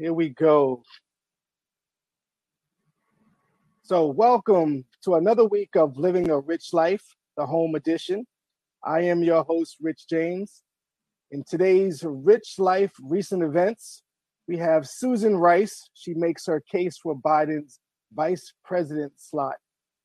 Here we go. So, welcome to another week of Living a Rich Life, the home edition. I am your host, Rich James. In today's Rich Life recent events, we have Susan Rice. She makes her case for Biden's vice president slot.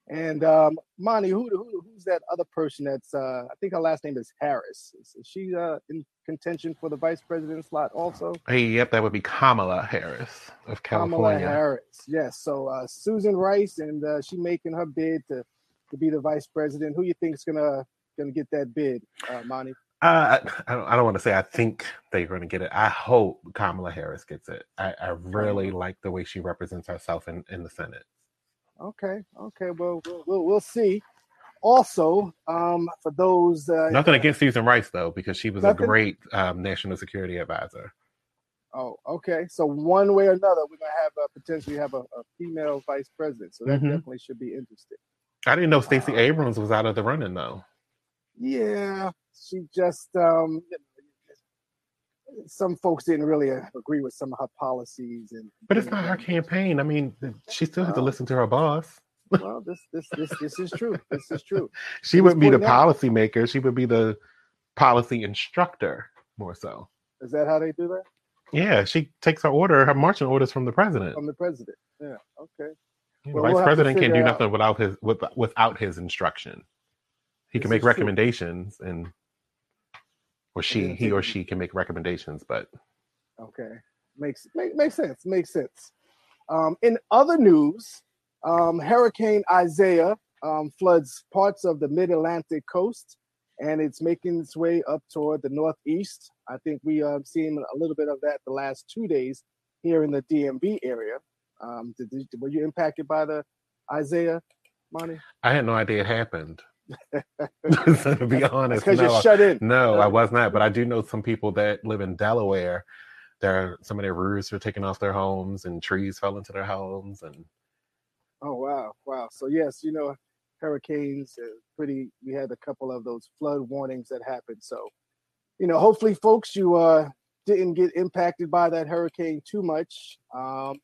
And um, Monty, who, who, who's that other person that's, uh, I think her last name is Harris. Is, is she uh, in contention for the vice president slot also? Hey, yep, that would be Kamala Harris of California. Kamala Harris, yes. So uh, Susan Rice, and uh, she making her bid to, to be the vice president. Who you think is gonna gonna get that bid, uh, Monty? Uh, I, I don't, I don't want to say I think they're going to get it. I hope Kamala Harris gets it. I, I really like the way she represents herself in, in the Senate. Okay, okay. Well, we'll we'll, we'll see. Also, um, for those uh, nothing against Susan Rice though, because she was nothing? a great um, national security advisor. Oh, okay. So one way or another, we're gonna have a, potentially have a, a female vice president. So that mm-hmm. definitely should be interesting. I didn't know Stacey uh, Abrams was out of the running though. Yeah, she just um, some folks didn't really uh, agree with some of her policies and but it's not her campaign. I mean she still has to listen to her boss. Well this this this this is true. This is true. She wouldn't be the policy maker she would be the policy instructor more so. Is that how they do that? Yeah she takes her order her marching orders from the president. From the president. Yeah okay. Yeah, well, vice we'll president can't do nothing without his with, without his instruction. He this can make recommendations true. and or she he or she can make recommendations but okay. Makes make, makes sense makes sense. Um, in other news um, hurricane isaiah um, floods parts of the mid-atlantic coast and it's making its way up toward the northeast. I think we are seeing a little bit of that the last two days here in the dmv area. Um, did, did, were you impacted by the isaiah money i had no idea it happened to be honest, because no, you're shut in. No, I was not. But I do know some people that live in Delaware. There, are some of their roofs were taken off their homes, and trees fell into their homes. And oh wow, wow. So yes, you know, hurricanes. Uh, pretty. We had a couple of those flood warnings that happened. So, you know, hopefully, folks, you uh didn't get impacted by that hurricane too much. Um,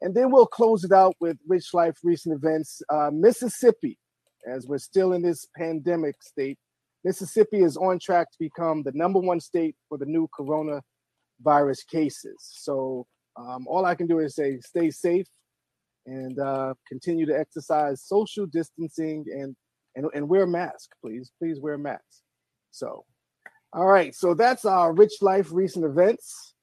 and then we'll close it out with Rich Life recent events. Uh, Mississippi as we're still in this pandemic state, Mississippi is on track to become the number one state for the new coronavirus cases. So um, all I can do is say stay safe and uh, continue to exercise social distancing and, and and wear a mask, please. Please wear a mask. So, all right. So that's our Rich Life recent events,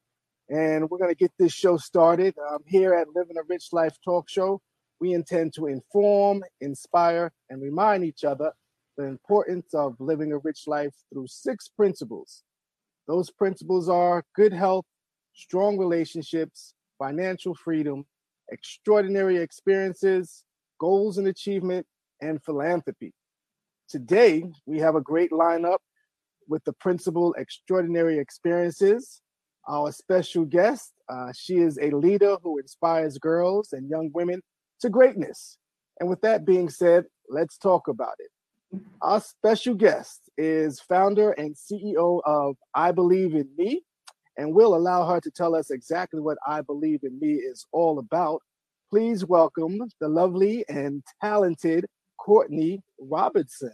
and we're gonna get this show started um, here at Living a Rich Life Talk Show we intend to inform, inspire, and remind each other the importance of living a rich life through six principles. Those principles are good health, strong relationships, financial freedom, extraordinary experiences, goals and achievement, and philanthropy. Today, we have a great lineup with the principal extraordinary experiences. Our special guest, uh, she is a leader who inspires girls and young women to greatness. And with that being said, let's talk about it. Our special guest is founder and CEO of I Believe in Me, and we'll allow her to tell us exactly what I Believe in Me is all about. Please welcome the lovely and talented Courtney Robertson.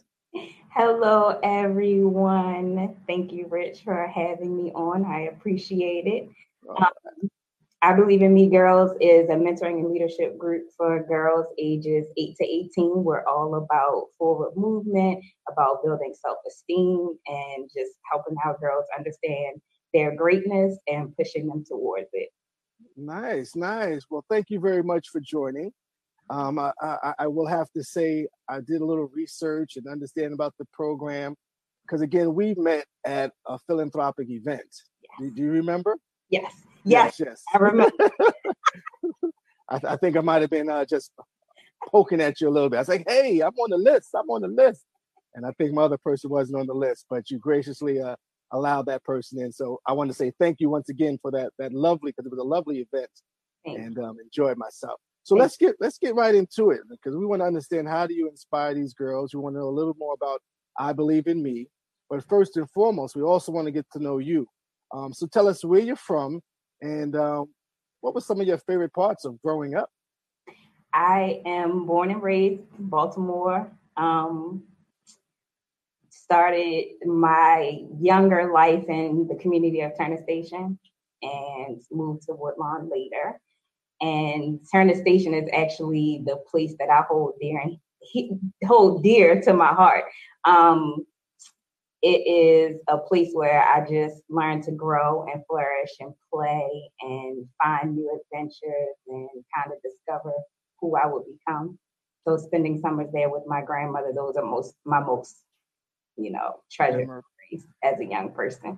Hello, everyone. Thank you, Rich, for having me on. I appreciate it. Um, I Believe in Me Girls is a mentoring and leadership group for girls ages 8 to 18. We're all about forward movement, about building self esteem, and just helping our girls understand their greatness and pushing them towards it. Nice, nice. Well, thank you very much for joining. Um, I, I, I will have to say I did a little research and understand about the program because again we met at a philanthropic event. Do, do you remember? Yes. Yes, yes. I remember. I, I, think I might have been uh, just poking at you a little bit. I was like, "Hey, I'm on the list. I'm on the list," and I think my other person wasn't on the list, but you graciously uh, allowed that person in. So I want to say thank you once again for that that lovely because it was a lovely event, and um, enjoyed myself. So Thanks. let's get let's get right into it because we want to understand how do you inspire these girls. We want to know a little more about I believe in me, but first and foremost, we also want to get to know you. Um, so tell us where you're from and um, what were some of your favorite parts of growing up? I am born and raised in Baltimore. Um, started my younger life in the community of Turner Station and moved to Woodlawn later. And Turner Station is actually the place that I hold dear and hold dear to my heart. Um, it is a place where I just learn to grow and flourish and play and find new adventures and kind of discover who I would become. So spending summers there with my grandmother, those are most my most, you know, treasured memories as a young person.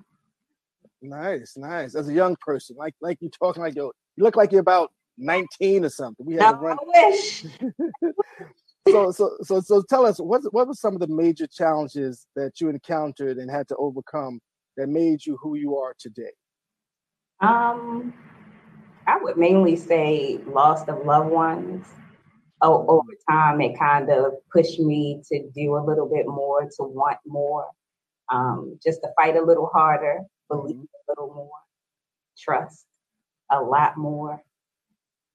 Nice, nice. As a young person, like like you talking like yo, you look like you're about 19 or something. We had no, to run. I wish. so so so so tell us what what were some of the major challenges that you encountered and had to overcome that made you who you are today? Um I would mainly say loss of loved ones. Oh, over time, it kind of pushed me to do a little bit more, to want more, um, just to fight a little harder, believe mm-hmm. a little more, trust a lot more.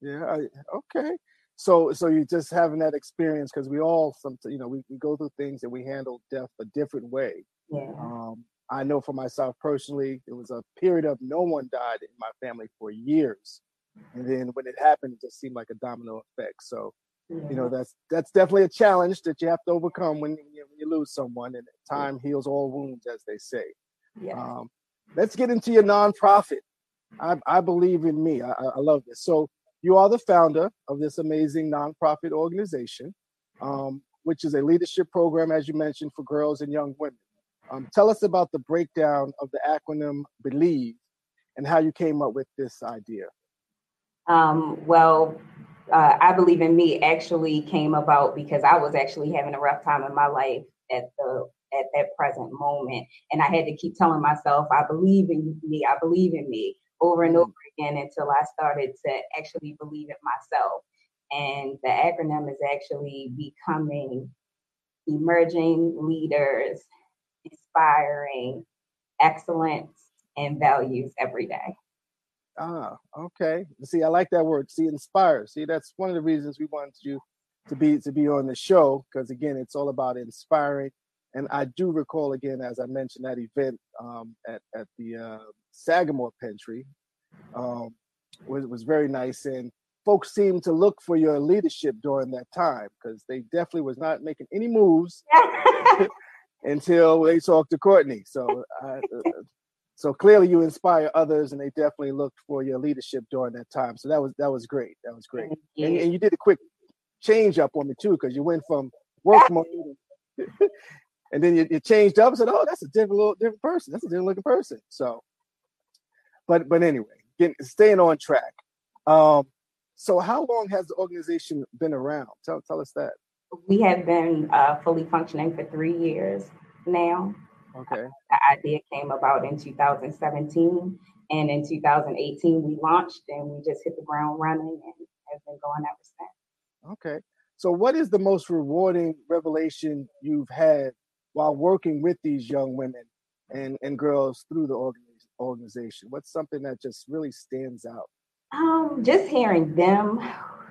Yeah. I, okay. So, so you're just having that experience because we all, some, you know, we, we go through things and we handle death a different way. Yeah. Um, I know for myself personally, it was a period of no one died in my family for years. And then when it happened, it just seemed like a domino effect. So, you know, that's that's definitely a challenge that you have to overcome when you, when you lose someone, and time heals all wounds, as they say. Yeah. Um, let's get into your nonprofit. I, I believe in me. I, I, love this. So you are the founder of this amazing nonprofit organization, um, which is a leadership program, as you mentioned, for girls and young women. Um, tell us about the breakdown of the acronym Believe and how you came up with this idea. Um, well, uh, I believe in me actually came about because I was actually having a rough time in my life at the at that present moment, and I had to keep telling myself, "I believe in me. I believe in me." Over and mm-hmm. over again until I started to actually believe it myself. And the acronym is actually becoming emerging leaders inspiring excellence and values every day. Ah, okay. See, I like that word. See, inspire. See, that's one of the reasons we wanted you to be to be on the show because again, it's all about inspiring. And I do recall again, as I mentioned, that event um, at at the uh, Sagamore Pendry um, was was very nice, and folks seemed to look for your leadership during that time because they definitely was not making any moves until they talked to Courtney. So, uh, so clearly you inspire others, and they definitely looked for your leadership during that time. So that was that was great. That was great, and, and, you did a quick change up on me too, because you went from work mode, and then you, you, changed up and said, "Oh, that's a different little different person. That's a different looking person." So, but but anyway, getting staying on track. Um, so how long has the organization been around? Tell tell us that we have been uh, fully functioning for three years now. Okay. The idea came about in 2017, and in 2018 we launched, and we just hit the ground running, and have been going ever since. Okay. So, what is the most rewarding revelation you've had while working with these young women and, and girls through the organization? What's something that just really stands out? Um, just hearing them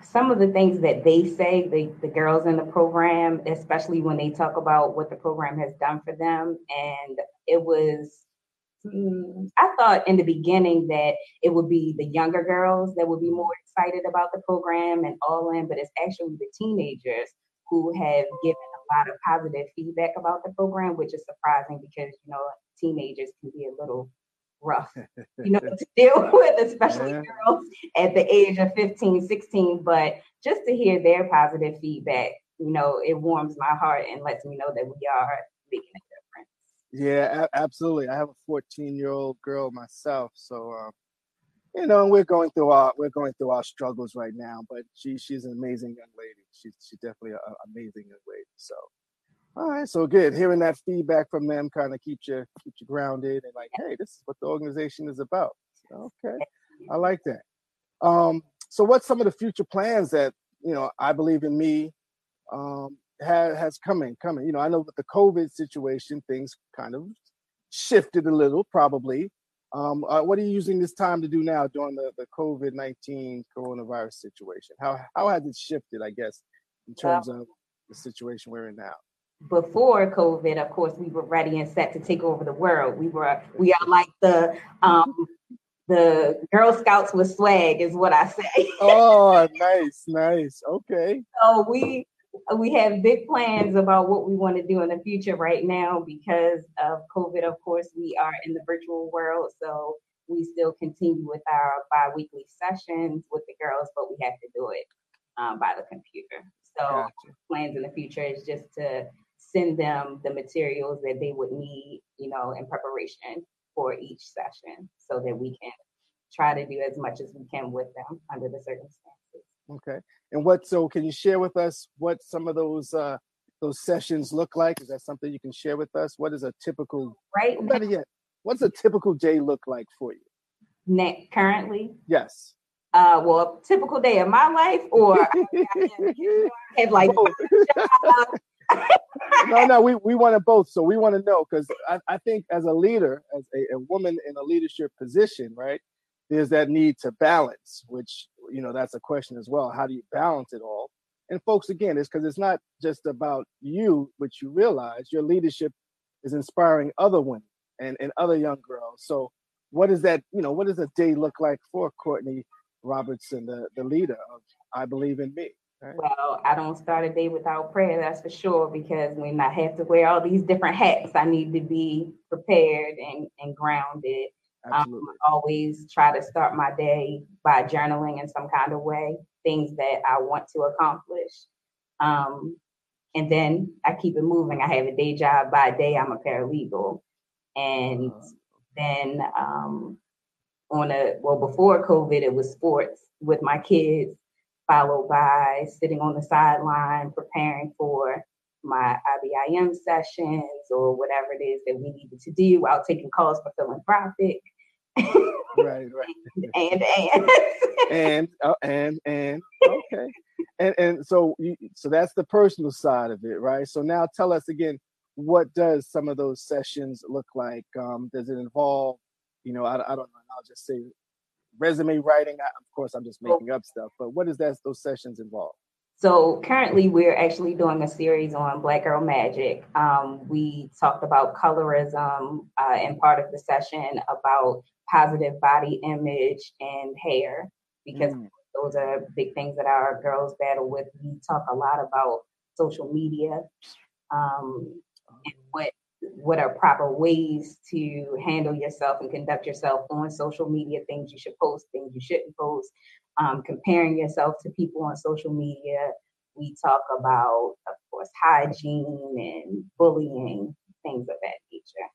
some of the things that they say, the, the girls in the program, especially when they talk about what the program has done for them. And it was, mm, I thought in the beginning that it would be the younger girls that would be more excited about the program and all in, but it's actually the teenagers who have given a lot of positive feedback about the program, which is surprising because, you know, teenagers can be a little rough, you know, to deal with, especially yeah. girls at the age of 15, 16. But just to hear their positive feedback, you know, it warms my heart and lets me know that we are making a difference. Yeah, a- absolutely. I have a 14 year old girl myself, so um, you know, we're going through our we're going through our struggles right now. But she she's an amazing young lady. She's she's definitely an amazing young lady. So all right, so good. Hearing that feedback from them kind of keeps you keeps you grounded and like, hey, this is what the organization is about. Okay, I like that. Um, so, what's some of the future plans that you know I believe in me um, has has coming coming? You know, I know with the COVID situation, things kind of shifted a little, probably. Um, uh, what are you using this time to do now during the, the COVID nineteen coronavirus situation? How how has it shifted? I guess in terms of the situation we're in now. Before COVID, of course, we were ready and set to take over the world. We were we are like the um, the Girl Scouts with swag, is what I say. oh, nice, nice. Okay. So we we have big plans about what we want to do in the future right now because of COVID. Of course, we are in the virtual world, so we still continue with our bi-weekly sessions with the girls, but we have to do it um, by the computer. So gotcha. plans in the future is just to send them the materials that they would need, you know, in preparation for each session so that we can try to do as much as we can with them under the circumstances. Okay. And what so can you share with us what some of those uh those sessions look like? Is that something you can share with us? What is a typical right better yet, what's a typical day look like for you? Net currently? Yes. Uh well typical day of my life or have like no, no, we, we want to both. So we want to know because I, I think as a leader, as a, a woman in a leadership position, right, there's that need to balance, which, you know, that's a question as well. How do you balance it all? And folks, again, it's because it's not just about you, which you realize your leadership is inspiring other women and, and other young girls. So what is that, you know, what does a day look like for Courtney Robertson, the, the leader of I Believe in Me? Right. Well, I don't start a day without prayer, that's for sure, because when I have to wear all these different hats, I need to be prepared and, and grounded um, always try to start my day by journaling in some kind of way, things that I want to accomplish. Um, and then I keep it moving. I have a day job by day, I'm a paralegal. And uh-huh. then um, on a, well, before COVID, it was sports with my kids, followed by sitting on the sideline preparing for my IBIM sessions or whatever it is that we needed to do while taking calls for philanthropic. right, right. and and and uh, and and okay, and and so you, so that's the personal side of it, right? So now tell us again, what does some of those sessions look like? Um, does it involve, you know, I, I don't know. I'll just say resume writing. I, of course, I'm just making up stuff, but what is that those sessions involve? So currently, we're actually doing a series on Black Girl Magic. Um, we talked about colorism uh, in part of the session about positive body image and hair because mm. those are big things that our girls battle with. We talk a lot about social media um, and what are proper ways to handle yourself and conduct yourself on social media things you should post things you shouldn't post um, comparing yourself to people on social media. We talk about, of course, hygiene and bullying, things of that nature.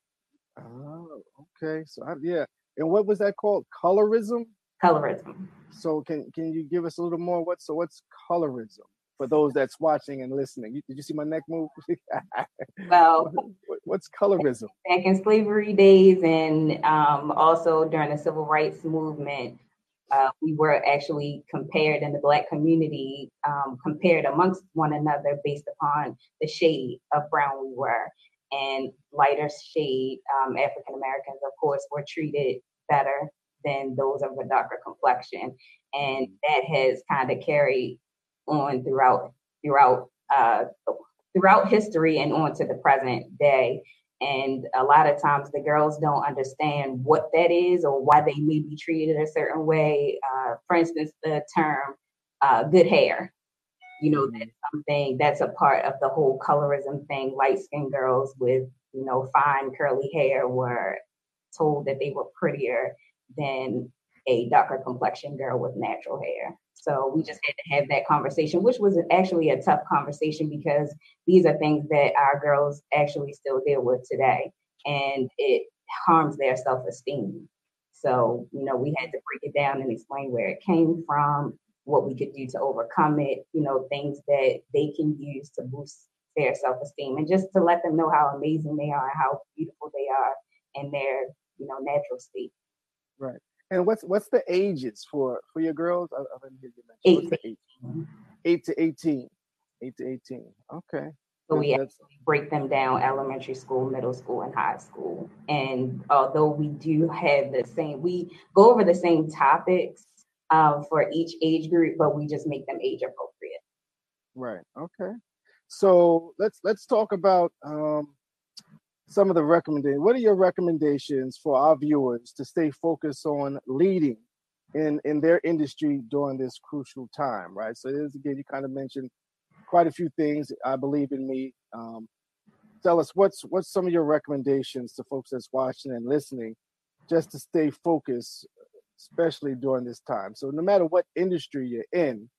Oh, okay. So, I, yeah. And what was that called? Colorism? Colorism. So, can can you give us a little more? What so? What's colorism for those that's watching and listening? You, did you see my neck move? well, what, what's colorism? Back in slavery days, and um, also during the civil rights movement, uh, we were actually compared in the Black community, um, compared amongst one another based upon the shade of brown we were. And lighter shade um, African Americans, of course, were treated better than those of a darker complexion. And that has kind of carried on throughout throughout uh, throughout history and on to the present day. And a lot of times the girls don't understand what that is or why they may be treated a certain way. Uh, for instance, the term uh, good hair. You know, that's something that's a part of the whole colorism thing. Light skinned girls with, you know, fine curly hair were told that they were prettier than a darker complexion girl with natural hair. So we just had to have that conversation, which was actually a tough conversation because these are things that our girls actually still deal with today. And it harms their self esteem. So, you know, we had to break it down and explain where it came from, what we could do to overcome it, you know, things that they can use to boost their self esteem and just to let them know how amazing they are and how beautiful they are in their, you know, natural state. Right. And what's what's the ages for for your girls? I, I didn't hear you mention. Eight. Eight to eighteen. Eight to eighteen. Okay. So we break them down elementary school, middle school, and high school. And although we do have the same, we go over the same topics um, for each age group, but we just make them age appropriate. Right. Okay. So let's let's talk about um, some of the recommendations. What are your recommendations for our viewers to stay focused on leading in in their industry during this crucial time? Right. So this again, you kind of mentioned quite a few things. I believe in me. Um, tell us what's what's some of your recommendations to folks that's watching and listening, just to stay focused, especially during this time. So no matter what industry you're in,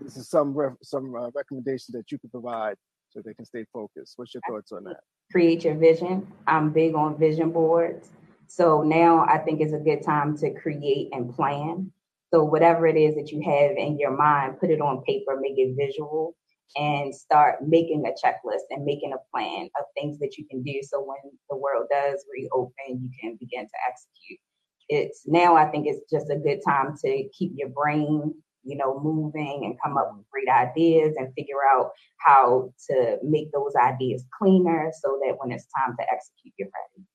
this is some ref, some uh, recommendations that you can provide so they can stay focused. What's your thoughts on that? Create your vision. I'm big on vision boards. So now I think it's a good time to create and plan. So whatever it is that you have in your mind, put it on paper, make it visual, and start making a checklist and making a plan of things that you can do. So when the world does reopen, you can begin to execute. It's now I think it's just a good time to keep your brain you know, moving and come up with great ideas and figure out how to make those ideas cleaner so that when it's time to execute, you're ready.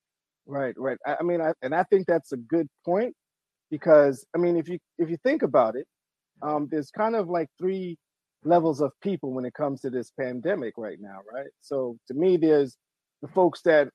Right, right. I, I mean, I, and I think that's a good point because I mean, if you if you think about it, um, there's kind of like three levels of people when it comes to this pandemic right now, right? So to me, there's the folks that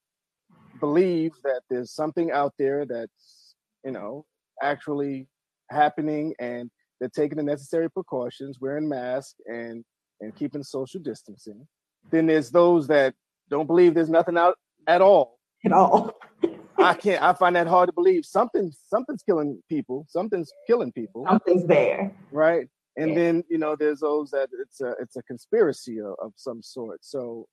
believe that there's something out there that's you know actually happening and they're taking the necessary precautions, wearing masks and and keeping social distancing. Then there's those that don't believe there's nothing out at all. At all. I can't. I find that hard to believe. Something, something's killing people. Something's killing people. Something's there. Right. And yeah. then you know, there's those that it's a it's a conspiracy of, of, some sort. So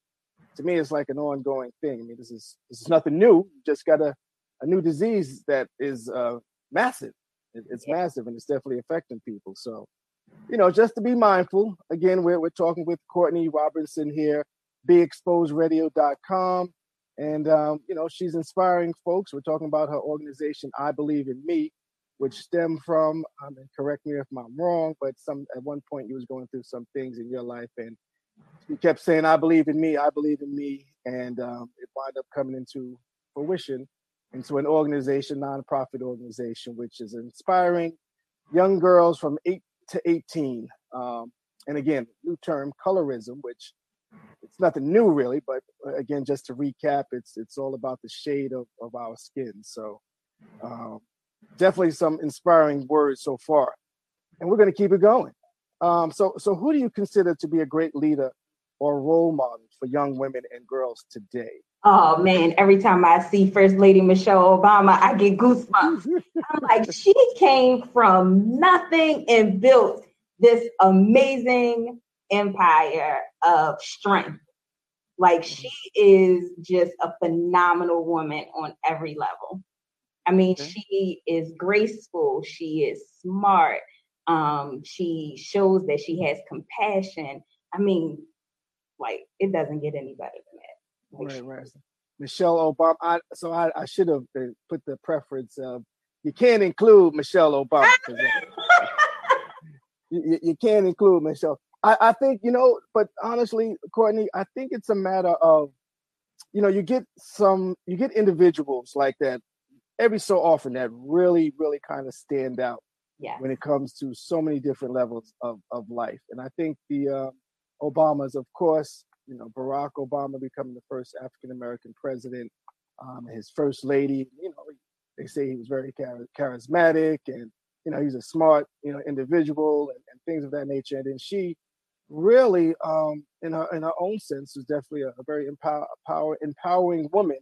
to me, it's like an ongoing thing. I mean, this is this is nothing new. Just got a a new disease that is uh, massive. It, it's massive and it's definitely affecting people. So, you know, just to be mindful. Again, we're, we're talking with Courtney Robinson here, BeExposedRadio.com. And, um, you know, she's inspiring folks. We're talking about her organization, I Believe in Me, which stem from, um, and correct me if I'm wrong, but some at one point you was going through some things in your life and you kept saying, I believe in me, I believe in me. And um, it wound up coming into fruition into an organization, nonprofit organization, which is inspiring young girls from 8 to 18. Um, and again, new term, colorism, which it's nothing new really, but uh, again, just to recap, it's it's all about the shade of, of our skin. So um, definitely some inspiring words so far. And we're going to keep it going. Um, so, so who do you consider to be a great leader or role model for young women and girls today? Oh man, every time I see First Lady Michelle Obama, I get goosebumps. I'm like, she came from nothing and built this amazing empire of strength. Like, she is just a phenomenal woman on every level. I mean, okay. she is graceful, she is smart, um, she shows that she has compassion. I mean, like, it doesn't get any better. Right, right. Michelle Obama. I, so I, I should have put the preference of you can't include Michelle Obama. you, you, can't include Michelle. I, I think you know, but honestly, Courtney, I think it's a matter of you know you get some you get individuals like that every so often that really really kind of stand out yeah. when it comes to so many different levels of, of life and i think the uh, obamas of course you know, Barack Obama becoming the first African American president, um, his first lady, you know, they say he was very charismatic and, you know, he's a smart, you know, individual and, and things of that nature. And then she really, um, in her in her own sense, was definitely a, a very empower, power, empowering woman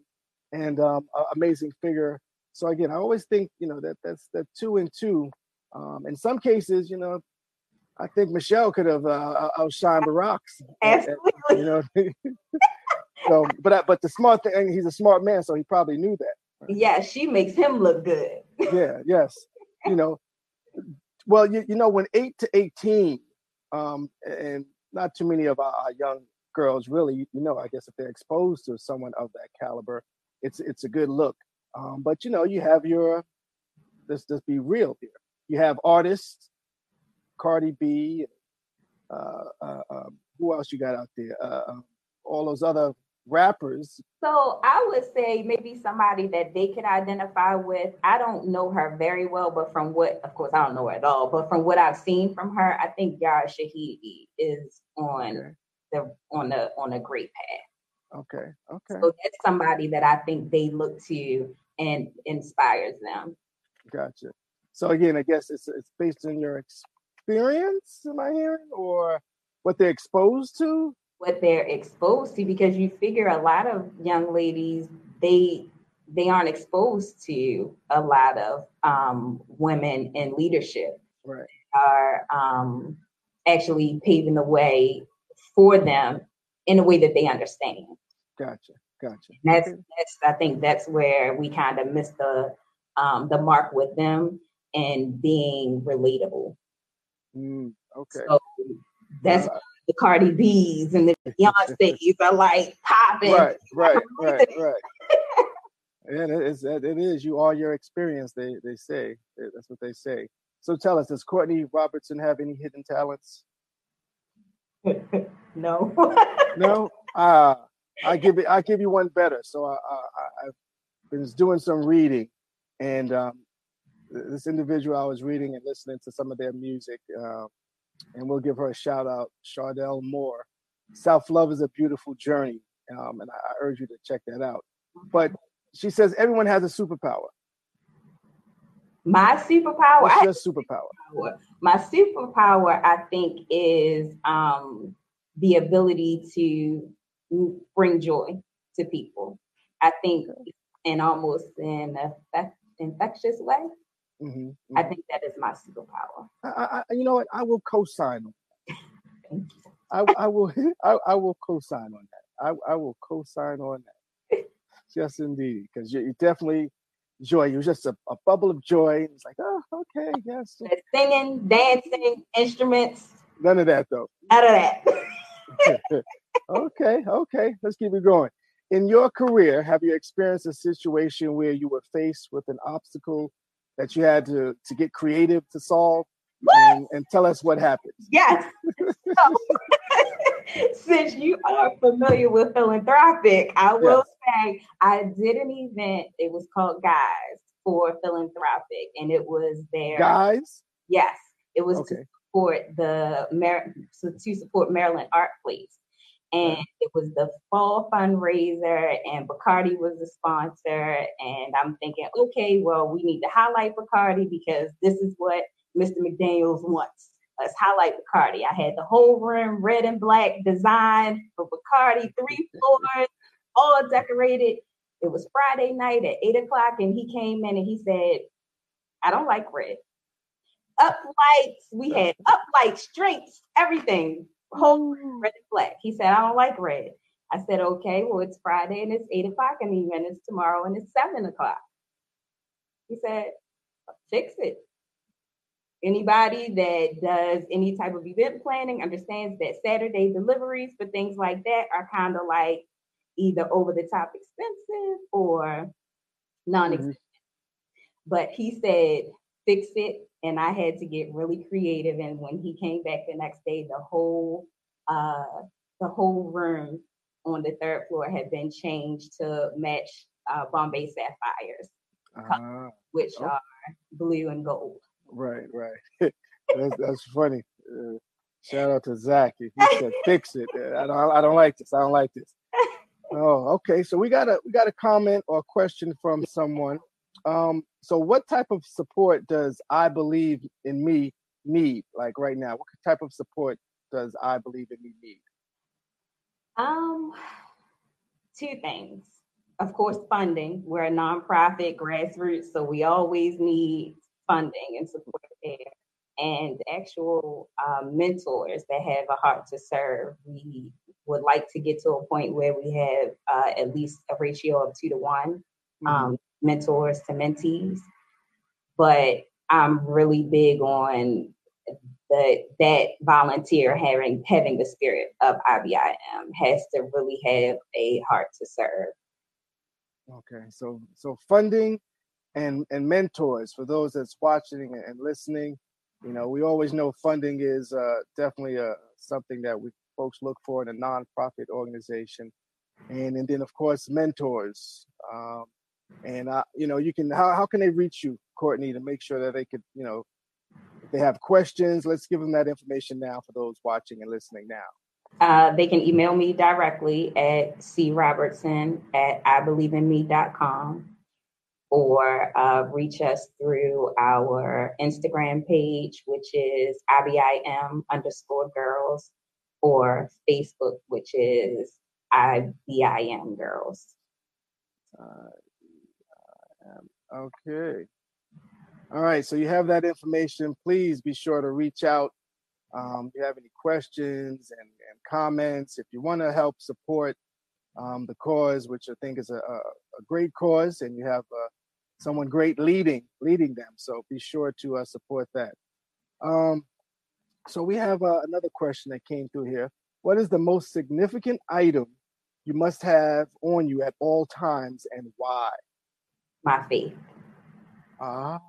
and um, amazing figure. So again, I always think, you know, that that's that two and two. Um, in some cases, you know, I think Michelle could have uh, outshined the rocks. Absolutely. You know. so, but uh, but the smart thing, he's a smart man, so he probably knew that. Yeah, she makes him look good. yeah. Yes. You know. Well, you, you know when eight to eighteen, um, and not too many of our, our young girls really, you know, I guess if they're exposed to someone of that caliber, it's it's a good look. Um, but you know, you have your let's just be real here. You have artists Cardi B, uh, uh, um, who else you got out there? Uh, um, all those other rappers. So I would say maybe somebody that they can identify with. I don't know her very well, but from what, of course, I don't know her at all. But from what I've seen from her, I think Yara Shahidi is on the on the on a great path. Okay. Okay. So that's somebody that I think they look to and inspires them. Gotcha. So again, I guess it's it's based on your experience, am I hearing, or what they're exposed to? What they're exposed to, because you figure a lot of young ladies they they aren't exposed to a lot of um, women in leadership. Right. Are um, actually paving the way for them in a way that they understand. Gotcha. Gotcha. That's that's I think that's where we kind of miss the um, the mark with them and being relatable. Mm, okay. So that's uh, the Cardi B's and the Beyonce's are like popping. Right, right, right, right. and it is it is you are your experience. They they say that's what they say. So tell us, does Courtney Robertson have any hidden talents? no. no. Uh I give it. I give you one better. So I, I I've been doing some reading, and um, this individual I was reading and listening to some of their music. Uh, and we'll give her a shout out, Chardell Moore. Self love is a beautiful journey, um, and I, urge you to check that out. But she says everyone has a superpower. My superpower. What's your superpower? My superpower, I think, is um, the ability to bring joy to people. I think, in almost an infectious way. Mm-hmm, mm-hmm. I think that is my superpower. I, I, you know what? I will co-sign on. I, I will. I, I will co-sign on that. I, I will co-sign on that. yes, indeed, because you, you definitely joy. You're just a, a bubble of joy. It's like, oh, okay, yes. Singing, dancing, instruments. None of that, though. None of that. okay, okay. Let's keep it going. In your career, have you experienced a situation where you were faced with an obstacle that you had to to get creative to solve and, and, tell us what happened. Yes. since you are familiar with philanthropic, I will say I did an event. It was called Guys for Philanthropic, and it was there. Guys. Yes, it was okay. to support the Mar- to support Maryland Art Place Mm-hmm. and it was the fall fundraiser and bacardi was the sponsor and i'm thinking okay well we need to highlight bacardi because this is what mr mcdaniels wants. Let's highlight bacardi. I had the whole room red and black designed for bacardi three floors all decorated. It was friday night at eight o'clock and he came in and he said i don't like red. Up lights we had up lights drinks everything whole red and black. He said, I don't like red. I said, okay, well, it's Friday and it's eight o'clock and even it's tomorrow and it's seven o'clock. He said, fix it. Anybody that does any type of event planning understands that Saturday deliveries for things like that are kind of like either over the top expensive or non expensive. Mm-hmm. But he said, fix it and I had to get really creative. And when he came back the next day, the whole uh, the whole room on the third floor had been changed to match uh, Bombay sapphires, uh, which oh. are blue and gold. Right, right. that's, that's funny. Uh, shout out to Zach. He said, "Fix it." Uh, I don't. I don't like this. I don't like this. Oh, okay. So we got a we got a comment or question from someone. Um, so what type of support does I believe in me need like right now? What type of support does I believe in me need? Um, two things. Of course, funding. We're a nonprofit grassroots, so we always need funding and support there. And actual um, mentors that have a heart to serve. We would like to get to a point where we have uh, at least a ratio of two to one. Mm-hmm. Um, mentors to mentees. But I'm really big on the that volunteer having having the spirit of IBIM has to really have a heart to serve. Okay, so so funding and and mentors for those that's watching and listening. You know, we always know funding is uh, definitely a uh, something that we folks look for in a nonprofit organization. and and then of course mentors. Um, and uh, you know, you can how how can they reach you, Courtney, to make sure that they could you know if they have questions, let's give them that information now for those watching and listening now. Uh, they can email me directly at crobertson at i believe in ibelieveinme.com or uh, reach us through our Instagram page, which is IBIM underscore girls, or Facebook, which is IBIM girls. Uh, okay. All right. So you have that information. Please be sure to reach out. Um, if you have any questions and, and comments, if you want to help support um, the cause, which I think is a, a, a great cause, and you have uh, someone great leading leading them. So be sure to uh, support that. Um, so we have uh, another question that came through here. What is the most significant item you must have on you at all times, and why? My faith. Ah.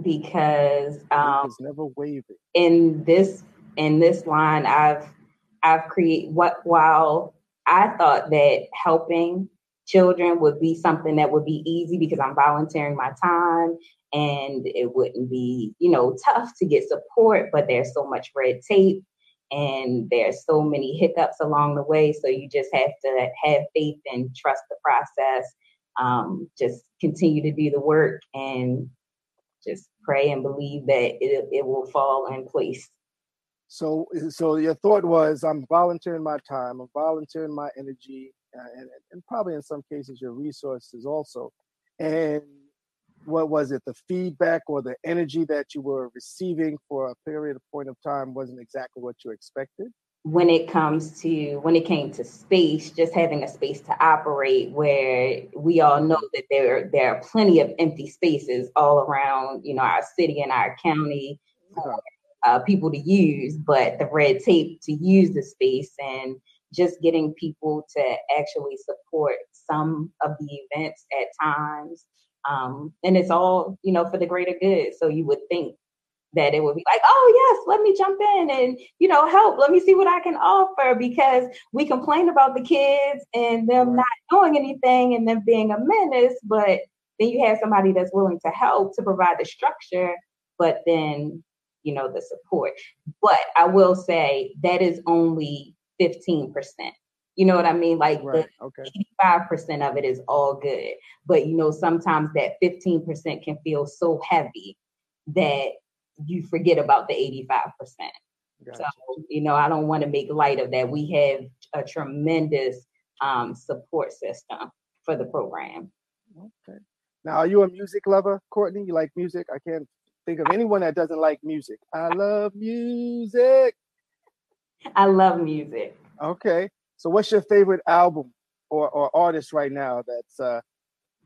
Because um, it's never wavering. In this in this line, I've I've created what while I thought that helping children would be something that would be easy because I'm volunteering my time and it wouldn't be, you know, tough to get support, but there's so much red tape and there's so many hiccups along the way. So you just have to have faith and trust the process. Um, just continue to do the work and just pray and believe that it, it will fall in place. So, so your thought was, I'm volunteering my time, I'm volunteering my energy, uh, and, and probably in some cases your resources also. And what was it? The feedback or the energy that you were receiving for a period of point of time wasn't exactly what you expected. When it comes to when it came to space, just having a space to operate, where we all know that there there are plenty of empty spaces all around, you know, our city and our county. For, uh, people to use, but the red tape to use the space and just getting people to actually support some of the events at times. Um, and it's all, you know, for the greater good. So you would think that it would be like, oh yes, let me jump in and you know help. Let me see what I can offer because we complain about the kids and them not doing anything and them being a menace, but then you have somebody that's willing to help to provide the structure, but then you know the support. But I will say that is only 15%. You know what I mean? Like right. the okay. 85% of it is all good. But you know, sometimes that 15% can feel so heavy that you forget about the 85%. Gotcha. So, you know, I don't want to make light of that. We have a tremendous um, support system for the program. Okay. Now, are you a music lover, Courtney? You like music? I can't think of anyone that doesn't like music. I love music. I love music. Okay. So what's your favorite album or, or artist right now that's uh,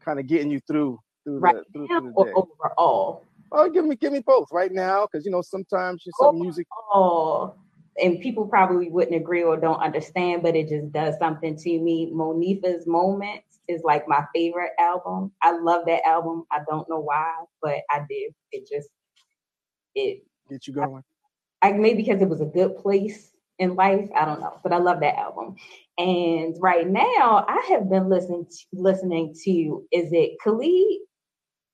kind of getting you through through right the, through, now through the day? overall? Oh, give me give me both right now, because you know sometimes just some oh, music. Oh, and people probably wouldn't agree or don't understand, but it just does something to me. Monifa's Moments is like my favorite album. I love that album. I don't know why, but I do. It just it get you going. I, I maybe because it was a good place in life. I don't know, but I love that album. And right now, I have been listening to, listening to is it Khalid?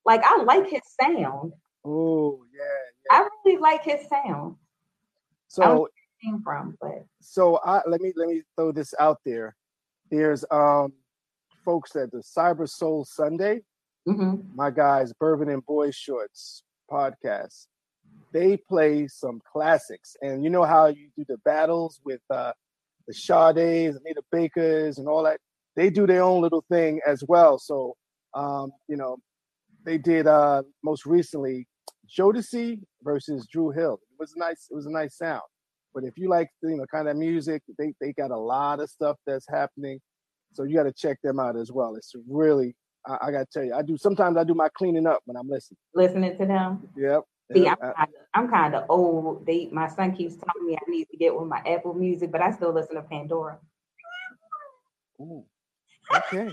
Like I like his sound. Oh yeah, yeah. I really like his sound. So came from, but so I let me let me throw this out there. There's um folks at the Cyber Soul Sunday. Mm-hmm. My guys, Bourbon and Boy Shorts podcast they play some classics. And you know how you do the battles with uh, the Sade's, Anita Bakers, and all that. They do their own little thing as well. So, um, you know, they did uh, most recently Jodeci versus Dru Hill. It was a nice. It was a nice sound. But if you like, you know, kind of music, they they got a lot of stuff that's happening. So you got to check them out as well. It's really, I, I got to tell you, I do. Sometimes I do my cleaning up when I'm listening. Listening to them. Yep. See, I'm kind of I'm kind of old. They my son keeps telling me I need to get with my Apple Music, but I still listen to Pandora. Ooh, okay.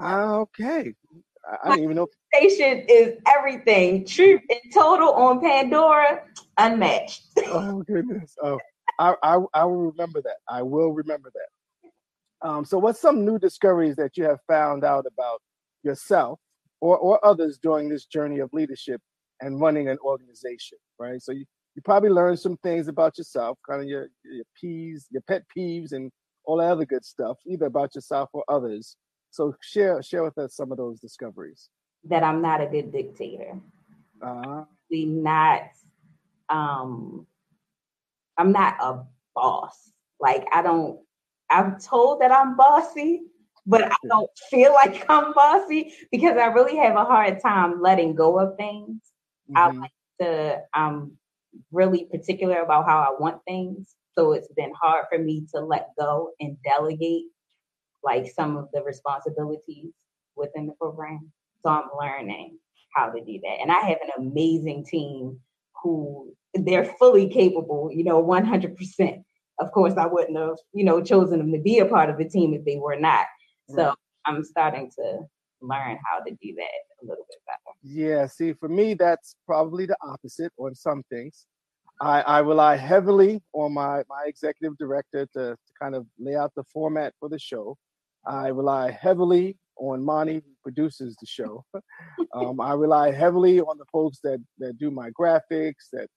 Okay. I, I didn't even know. Station is everything. Truth in total on Pandora, unmatched. oh goodness. Oh, I, I, I will remember that. I will remember that. Um, so, what's some new discoveries that you have found out about yourself or, or others during this journey of leadership and running an organization, right? So, you, you probably learned some things about yourself, kind of your, your peeves, your pet peeves, and all that other good stuff, either about yourself or others. So, share share with us some of those discoveries. That I'm not a good dictator. Uh-huh. Not um I'm not a boss. Like I don't I'm told that I'm bossy, but I don't feel like I'm bossy because I really have a hard time letting go of things. Mm-hmm. I like to I'm really particular about how I want things. So it's been hard for me to let go and delegate like some of the responsibilities within the program. So I'm learning how to do that. And I have an amazing team who they're fully capable, you know, 100%. Of course, I wouldn't have, you know, chosen them to be a part of the team if they were not. So right. I'm starting to learn how to do that a little bit better. Yeah, see, for me, that's probably the opposite on some things. I, I rely heavily on my, my executive director to, to kind of lay out the format for the show. I rely heavily on Monty, who produces the show. um, I rely heavily on the folks that that do my graphics, that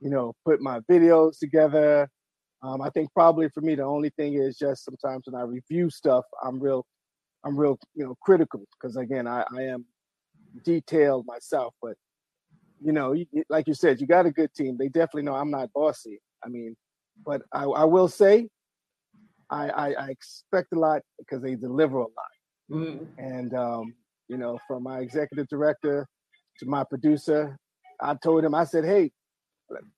you know put my videos together. Um, I think probably for me the only thing is just sometimes when I review stuff, I'm real, I'm real, you know, critical because again I, I am detailed myself. But you know, like you said, you got a good team. They definitely know I'm not bossy. I mean, but I, I will say I, I, I expect a lot because they deliver a lot. Mm-hmm. And um, you know, from my executive director to my producer, I told him, I said, hey,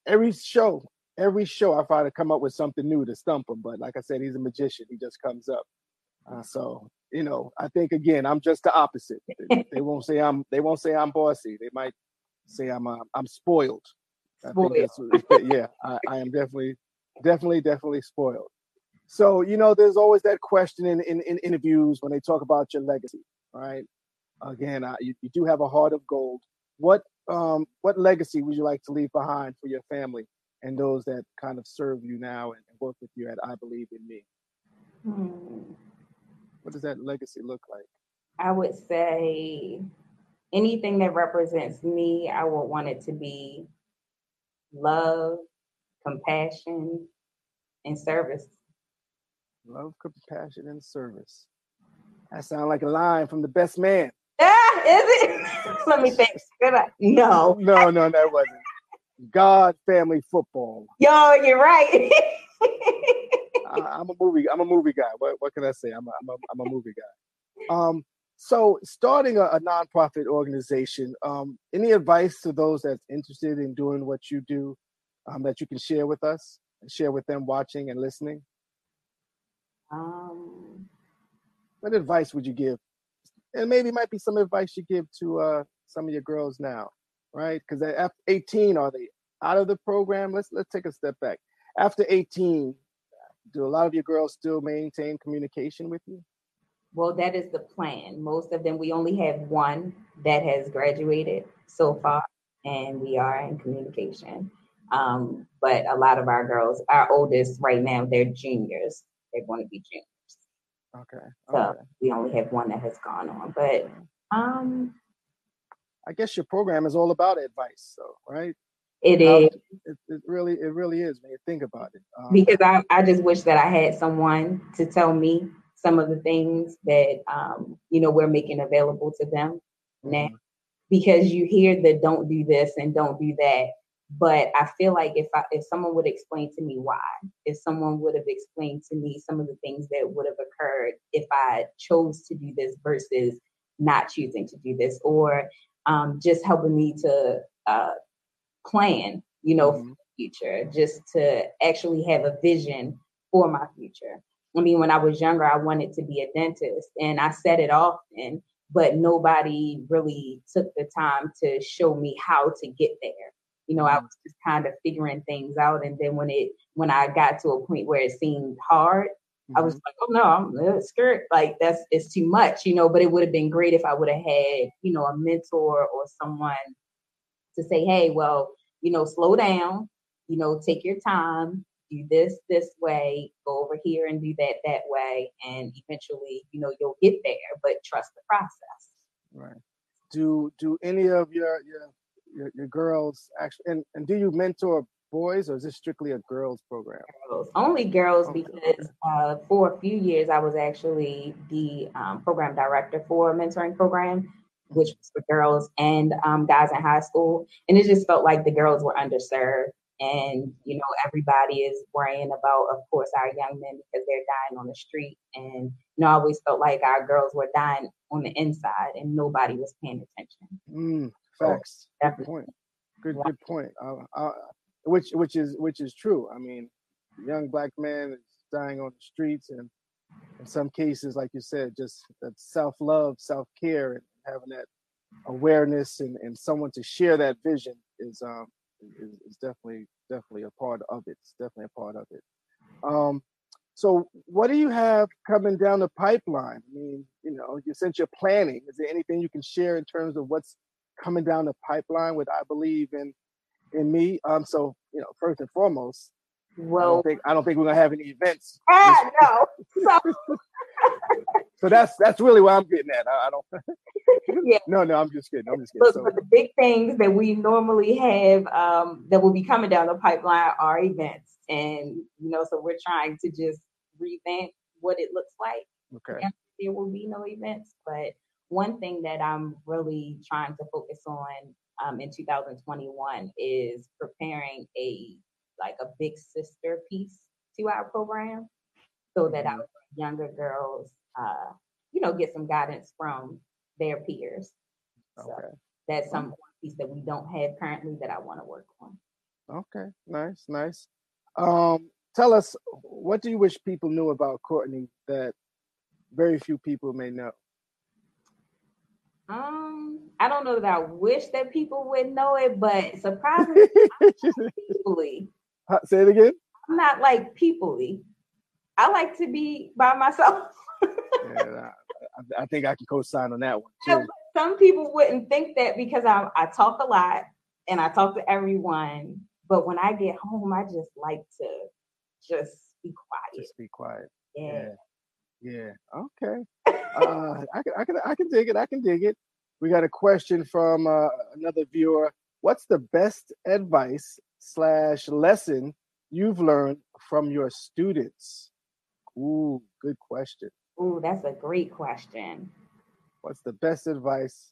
every show, every show, I try to come up with something new to stump him. But like I said, he's a magician. He just comes up. Uh, so you know, I think again, I'm just the opposite. they, they, won't say I'm. They won't say I'm bossy. They might say I'm. Uh, I'm spoiled. spoiled. yeah, I, I am definitely, definitely, definitely spoiled. So, you know, there's always that question in, in, in interviews when they talk about your legacy, right? Again, uh, you, you do have a heart of gold. What um, what legacy would you like to leave behind for your family and those that kind of serve you now and work with you at I Believe in Me? Hmm. What does that legacy look like? I would say anything that represents me, I would want it to be love, compassion, and service Love, compassion, and service. That sounds like a line from the best man. Yeah, is it? Let me think. No. No, no, that wasn't. God family football. Yo, you're right. I, am a movie. I'm a movie guy. What, what can I say? I'm a, I'm a, I'm a movie guy. Um, so starting a, a nonprofit organization. Um, any advice to those that's interested in doing what you do um, that you can share with us and share with them watching and listening? Um, what advice would you give? And maybe might be some advice you give to uh, some of your girls now, right? Because at 18, are they out of the program? Let's let's take a step back. After 18, do a lot of your girls still maintain communication with you? Well, that is the plan. Most of them, we only have one that has graduated so far, and we are in communication. Um, but a lot of our girls, our oldest right now, they're juniors they're going to be juniors. Okay. So okay. we only have one that has gone on, but um, I guess your program is all about advice, so right? It is. It, it, really, it really is when you think about it. Um, because I, I just wish that I had someone to tell me some of the things that um, you know we're making available to them now. Mm-hmm. Because you hear the don't do this and don't do that, but I feel like if I, if someone would explain to me why, if someone would have explained to me some of the things that would have occurred if I chose to do this versus not choosing to do this, or um, just helping me to uh, plan, you know, mm-hmm. future, just to actually have a vision for my future. I mean, when I was younger, I wanted to be a dentist, and I said it often, but nobody really took the time to show me how to get there you know, I mm-hmm. was just kind of figuring things out. And then when it when I got to a point where it seemed hard. I was mm-hmm. like, oh no, I'm scared. Like that's it's too much, you know. But it would have been great if I would have had, you know, a mentor or someone to say, hey, well, you know, slow down, you know, take your time, do this this way, go over here and do that that way, and eventually, you know, you'll get there. But trust the process. Right. Do do any of your your your, your girls actually and, and do you mentor boys or is this strictly a girls program? Girls. Only girls okay. because uh, for a few years I was actually the um, program director for a mentoring program, which was for girls and um, guys in high school. And it just felt like the girls were underserved. And, you know, everybody is worrying about, of course, our young men because they're dying on the street. And, you know, I always felt like our girls were dying on the inside and nobody was paying attention. Mm, facts. So, good point. Good, good point. Uh, uh, which, which is, which is true. I mean, young black man is dying on the streets and in some cases, like you said, just that self love, self care, and having that awareness and, and someone to share that vision is um is, is definitely definitely a part of it. It's definitely a part of it. Um, so what do you have coming down the pipeline? I mean, you know, you since you're planning, is there anything you can share in terms of what's coming down the pipeline with I believe in in me? Um, so you know, first and foremost, well, I don't think I don't think we're gonna have any events. Ah, no. So so that's that's really what I'm getting at. I, I don't. yeah. No, no, I'm just kidding. I'm just kidding. Look, so, but the big things that we normally have um, that will be coming down the pipeline are events, and you know, so we're trying to just revamp what it looks like. Okay. And there will be no events, but one thing that I'm really trying to focus on um, in 2021 is preparing a like a big sister piece to our program so that mm-hmm. our younger girls uh, you know, get some guidance from their peers. So okay. that's some piece that we don't have currently that I want to work on. Okay, nice, nice. Um, tell us what do you wish people knew about Courtney that very few people may know? Um, I don't know that I wish that people would know it, but surprisingly, peoplely. Say it again. I'm not like peoplely. I like to be by myself. yeah, I, I, think I can co-sign on that one too. Some people wouldn't think that because I, I talk a lot and I talk to everyone, but when I get home, I just like to just be quiet. Just be quiet. Yeah. Yeah. Yeah. Okay. uh, I can I can I can dig it. I can dig it. We got a question from uh, another viewer. What's the best advice slash lesson you've learned from your students? Ooh, good question. Ooh, that's a great question. What's the best advice,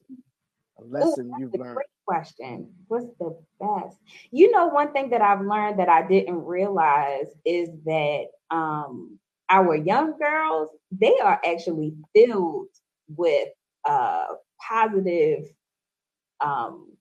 a lesson Ooh, you've learned? Great question. What's the best? You know, one thing that I've learned that I didn't realize is that um, our young girls, they are actually filled with uh, positive, um,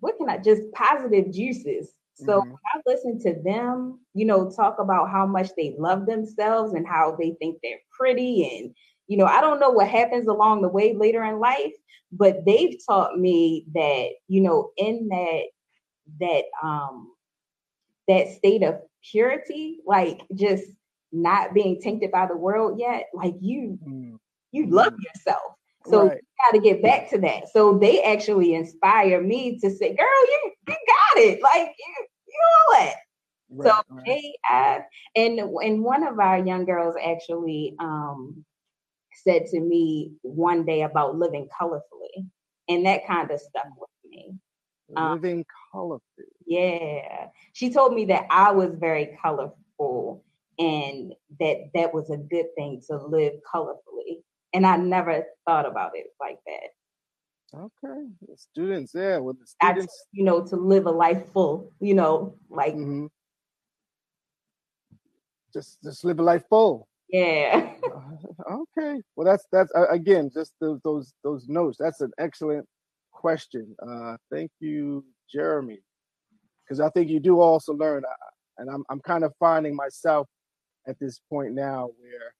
what can I just positive juices so mm-hmm. I listen to them, you know, talk about how much they love themselves and how they think they're pretty. And, you know, I don't know what happens along the way later in life, but they've taught me that, you know, in that, that, um, that state of purity, like just not being tainted by the world yet, like you, mm-hmm. you love mm-hmm. yourself. So right. you got to get back to that. So they actually inspire me to say, "Girl, you you got it. Like you you know it." Right, so right. they uh, and and one of our young girls actually um said to me one day about living colorfully, and that kind of stuck with me. Um, living um, colorfully. Yeah, she told me that I was very colorful, and that that was a good thing to live colorfully and I never thought about it like that. Okay, the students, yeah, with the students, you know, to live a life full, you know, like mm-hmm. just just live a life full. Yeah. okay. Well, that's that's uh, again just the, those those notes. That's an excellent question. Uh, thank you, Jeremy, because I think you do also learn, uh, and I'm I'm kind of finding myself at this point now where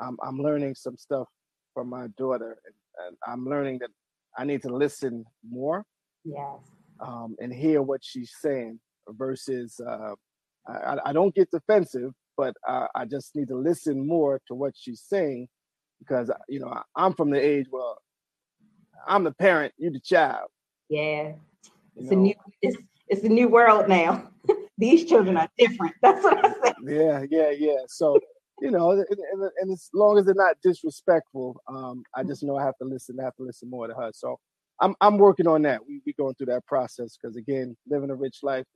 I'm I'm learning some stuff from my daughter, and, and I'm learning that I need to listen more. Yes. Um, and hear what she's saying versus uh, I, I don't get defensive, but I, I just need to listen more to what she's saying because you know I, am from the age where I'm the parent, you're the child. Yeah, it's you know? a new it's it's a new world now. these children are different. That's what I say. Yeah, yeah, yeah. So you know, and, and, and, as long as they're not disrespectful, um, I just know I have to listen. I have to listen more to her. So I'm I'm working on that. We be going through that process because again, living a rich life,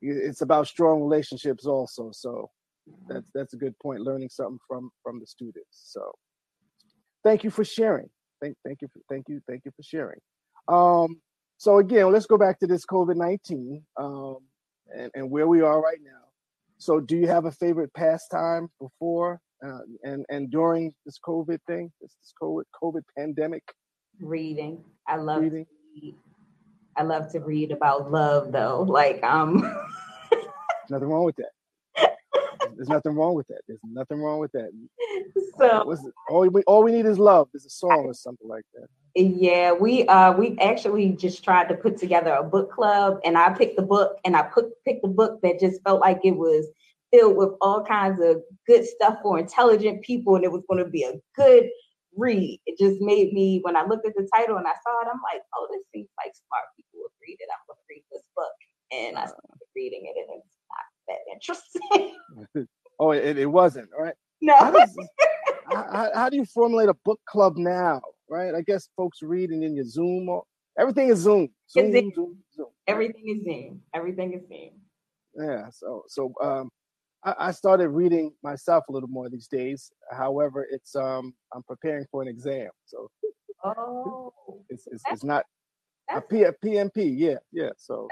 it's about strong relationships also. So that's that's a good point. Learning something from from the students. So thank you for sharing. Thank thank you for, thank you thank you for sharing. Um, so again, let's go back to this COVID nineteen um, and and where we are right now. So, do you have a favorite pastime before uh, and and during this COVID thing, this, this COVID COVID pandemic? Reading. I love reading. I love to read about love, though. Like, um, nothing wrong with that. There's nothing wrong with that. There's nothing wrong with that. So, What's all we all we need is love. There's a song or something like that. Yeah, we uh we actually just tried to put together a book club and I picked the book and I put picked the book that just felt like it was filled with all kinds of good stuff for intelligent people and it was going to be a good read. It just made me when I looked at the title and I saw it, I'm like, oh, this seems like smart people would read it. I'm gonna read this book. And I started reading it and it's that interesting. oh, it, it wasn't, right? No. How, does, how, how do you formulate a book club now? right? I guess folks reading in your Zoom or everything is Zoom. Zoom, Zoom, Zoom, Zoom. Everything is Zoom. Everything is Zoom. Yeah. So so um I, I started reading myself a little more these days. However, it's um I'm preparing for an exam. So Oh it's it's, it's not a, P, a PMP, yeah, yeah. So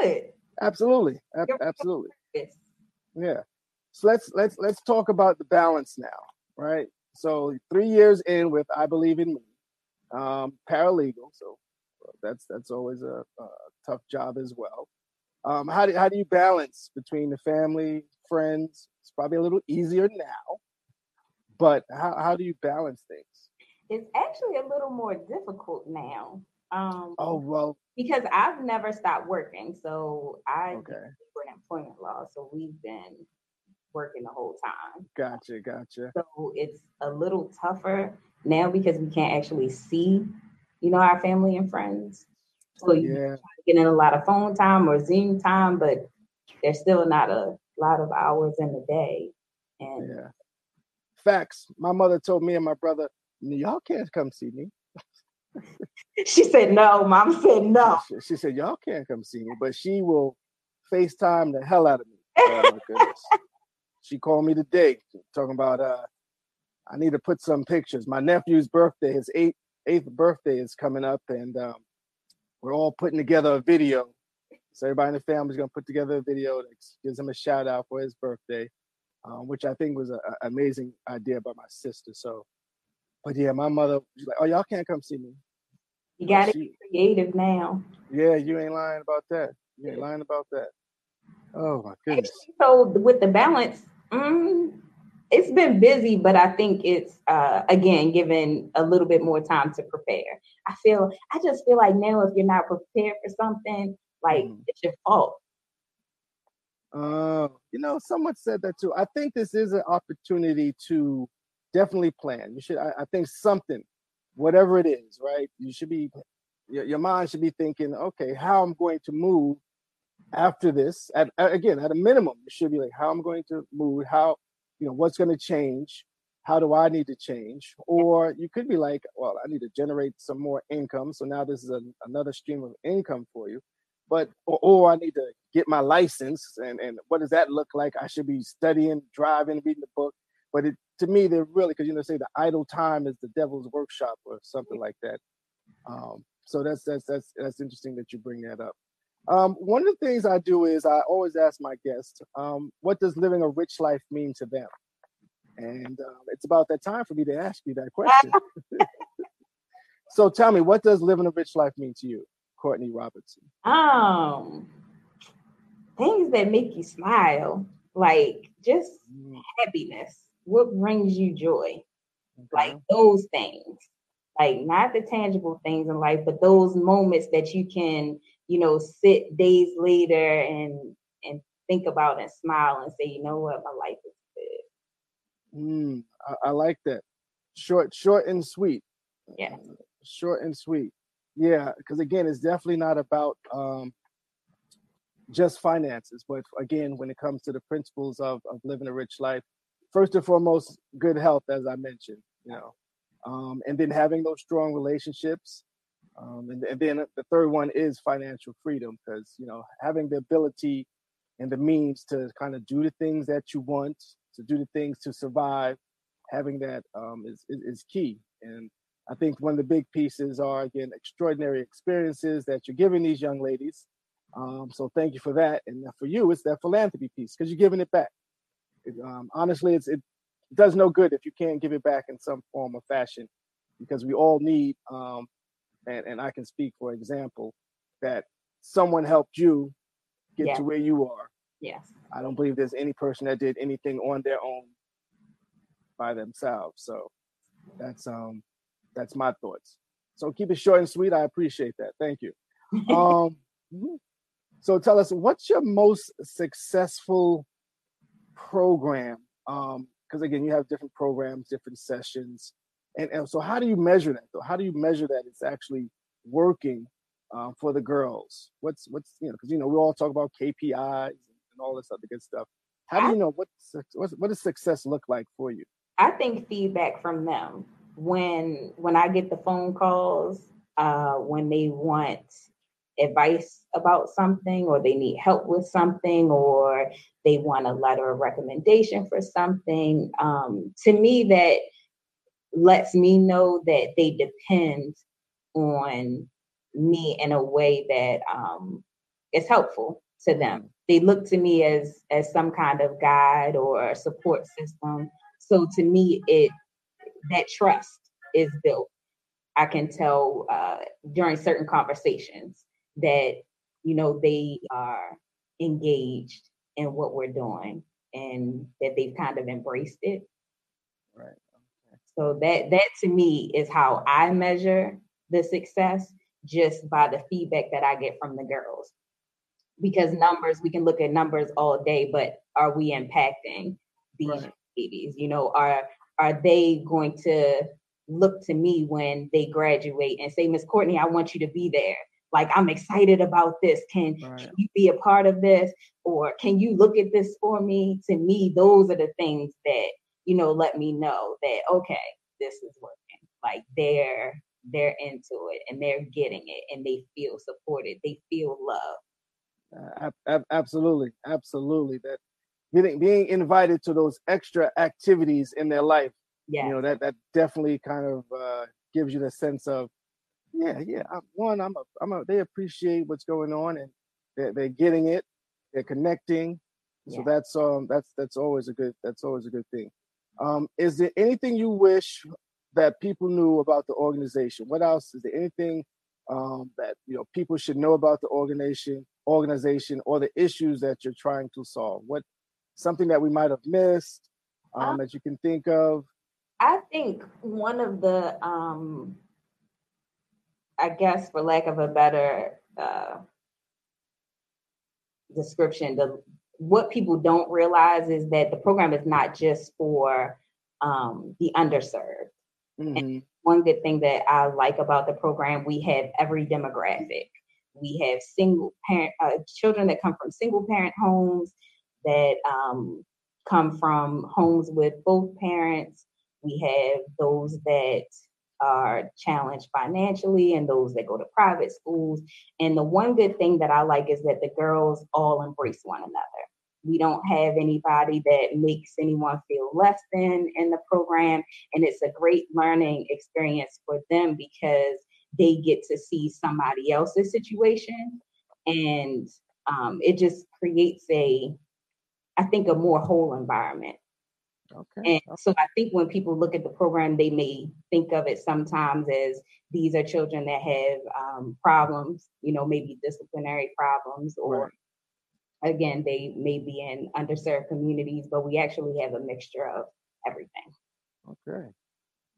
good. Absolutely. Ab- absolutely. Yeah. So let's let's let's talk about the balance now, right? So three years in with I Believe in Me, um, paralegal. So that's that's always a, a tough job as well. Um, how do how do you balance between the family, friends? It's probably a little easier now, but how how do you balance things? It's actually a little more difficult now. Um, oh well, because I've never stopped working, so I okay. Employment law, so we've been working the whole time. Gotcha, gotcha. So it's a little tougher now because we can't actually see, you know, our family and friends. So you yeah. get in a lot of phone time or Zoom time, but there's still not a lot of hours in the day. And yeah. Facts. My mother told me and my brother, y'all can't come see me. she said no. Mom said no. She, she, said y'all can't come see me, but she will FaceTime the hell out of me. Oh my goodness. she called me today talking about uh I need to put some pictures. My nephew's birthday, his eighth eighth birthday is coming up, and um, we're all putting together a video. So everybody in the family's gonna put together a video that gives him a shout out for his birthday, um, which I think was an amazing idea by my sister. So, but yeah, my mother was like, "Oh, y'all can't come see me." You got to be creative now. Yeah, you ain't lying about that. You ain't lying about that. Oh my goodness. So with the balance, mm, it's been busy, but I think it's uh, again given a little bit more time to prepare. I feel I just feel like now if you're not prepared for something, like mm. it's your fault. Uh, you know, someone said that too. I think this is an opportunity to definitely plan. You should. I, I think something, whatever it is, right? You should be. Your, your mind should be thinking, okay, how I'm going to move after this. At, again, at a minimum, it should be like how I'm going to move, how you know what's going to change how do i need to change? Or you could be like well i need to generate some more income so now this is a, another stream of income for you. But or, or, i need to get my license and and what does that look like? I should be studying driving reading the book. But it to me they're really because you know say the idle time is the devil's workshop or something like that. Um, so that's that's that's that's interesting that you bring that up um, one of the things I do is I always ask my guests, um, what does living a rich life mean to them? And uh, it's about that time for me to ask you that question. so tell me, what does living a rich life mean to you, Courtney Robertson? Um, things that make you smile, like just mm. happiness. What brings you joy? Okay. Like those things, like not the tangible things in life, but those moments that you can you know, sit days later and and think about and smile and say, you know what, my life is good. Mm, I, I like that. Short, short and sweet. Yeah. Short and sweet. Yeah, because again, it's definitely not about um just finances, but again, when it comes to the principles of, of living a rich life, first and foremost, good health, as I mentioned, you know, um, and then having those strong relationships. Um, and, and, then the third one is financial freedom because, you know, having the ability and the means to kind of do the things that you want, to do the things to survive, having that um, is, is, is key. And I think one of the big pieces are, again, extraordinary experiences that you're giving these young ladies. Um, so thank you for that. And for you, it's that philanthropy piece because you're giving it back. It, um, honestly, it's, it does no good if you can't give it back in some form or fashion because we all need, um, and, and I can speak for example, that someone helped you get to where you are. Yes. I don't believe there's any person that did anything on their own by themselves. So that's um that's my thoughts. So keep it short and sweet. I appreciate that. Thank you. Um, mm-hmm. so tell us, what's your most successful program? Um, because again, you have different programs, different sessions, and, and so how do you measure that? Though, how do you measure that it's actually working uh, for the girls? What's what's you know because you know we all talk about KPIs and all this other good stuff. How do you know what what, what does success look like for you? I think feedback from them when when I get the phone calls uh, when they want advice about something or they need help with something or they want a letter of recommendation for something um, to me that lets me know that they depend on me in a way that um, is helpful to them they look to me as as some kind of guide or support system so to me it that trust is built. I can tell uh, during certain conversations that you know they are engaged in what we're doing and that they've kind of embraced it. Right. So that that to me is how I measure the success just by the feedback that I get from the girls. Because numbers, we can look at numbers all day, but are we impacting these right. babies? You know, are are they going to look to me when they graduate and say, Miss Courtney, I want you to be there. Like, I'm excited about this. Can, right. can, you be a part of this? Or can you look at this for me? To me, those are the things that, you know, let me know that, okay, this is working. Like they're they're into it and they're getting it and they feel supported. They feel love. Uh, absolutely, absolutely. That being being invited to those extra activities in their life yeah. you know that that definitely kind of uh, gives you the sense of yeah yeah I'm, one i'm a, i'm a, they appreciate what's going on and they're, they're getting it they're connecting so yeah. that's um that's that's always a good that's always a good thing um is there anything you wish that people knew about the organization? What else? Is there anything um that you know people should know about the organization organization or the issues that you're trying to solve? What something that we might have missed um, um that you can think of? I think one of the, um, I guess, for lack of a better uh, description, the what people don't realize is that the program is not just for um, the underserved. Mm-hmm. And one good thing that I like about the program, we have every demographic. We have single parent uh, children that come from single parent homes, that um, come from homes with both parents, we have those that are challenged financially and those that go to private schools. And the one good thing that I like is that the girls all embrace one another. We don't have anybody that makes anyone feel less than in the program. And it's a great learning experience for them because they get to see somebody else's situation. And um, it just creates a, I think, a more whole environment Okay. And so I think when people look at the program, they may think of it sometimes as these are children that have um, problems, you know, maybe disciplinary problems, or right. again, they may be in underserved communities, but we actually have a mixture of everything. Okay.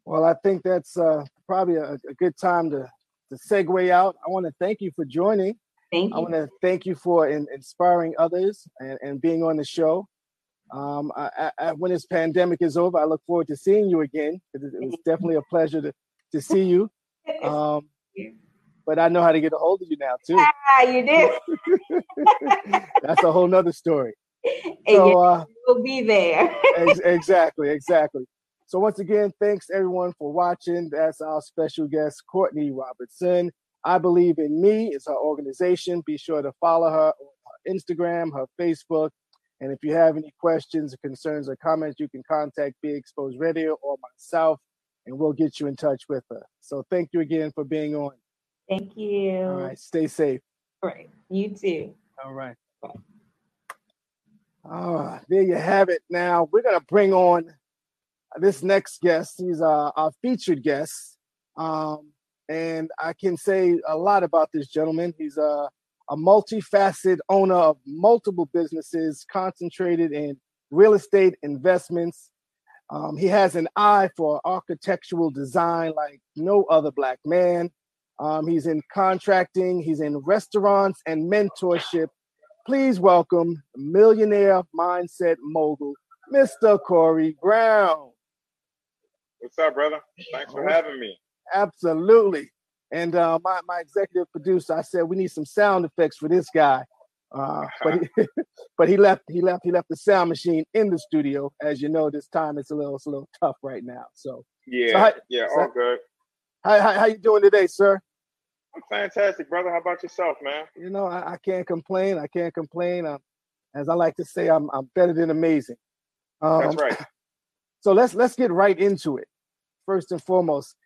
Well, I think that's uh, probably a, a good time to, to segue out. I want to thank you for joining. Thank you. I want to thank you for in, inspiring others and, and being on the show. Um, I, I, when this pandemic is over, I look forward to seeing you again. It, it was definitely a pleasure to, to see you. Um, but I know how to get a hold of you now too. Ah, you do. That's a whole nother story. So uh, we'll be there. ex- exactly, exactly. So once again, thanks everyone for watching. That's our special guest, Courtney Robertson. I believe in me is her organization. Be sure to follow her on her Instagram, her Facebook, and if you have any questions, or concerns, or comments, you can contact Be Exposed Radio or myself, and we'll get you in touch with her. So thank you again for being on. Thank you. All right, stay safe. All right, you too. All right. Oh, there you have it. Now we're gonna bring on this next guest. He's uh, our featured guest, um, and I can say a lot about this gentleman. He's a a multifaceted owner of multiple businesses, concentrated in real estate investments. Um, he has an eye for architectural design like no other black man. Um, he's in contracting. He's in restaurants and mentorship please welcome millionaire mindset mogul, Mr. Corey Brown. What's up, brother? Thanks for having me. Absolutely. And uh, my, my executive producer, I said we need some sound effects for this guy. Uh, but he, but he left he left he left the sound machine in the studio. As you know, this time it's a little it's a little tough right now. So yeah, so how, yeah, all good. How, how how you doing today, sir? I'm fantastic, brother. How about yourself, man? You know, I, I can't complain. I can't complain. Uh, as I like to say, I'm I'm better than amazing. Um, That's right. So let's let's get right into it. First and foremost,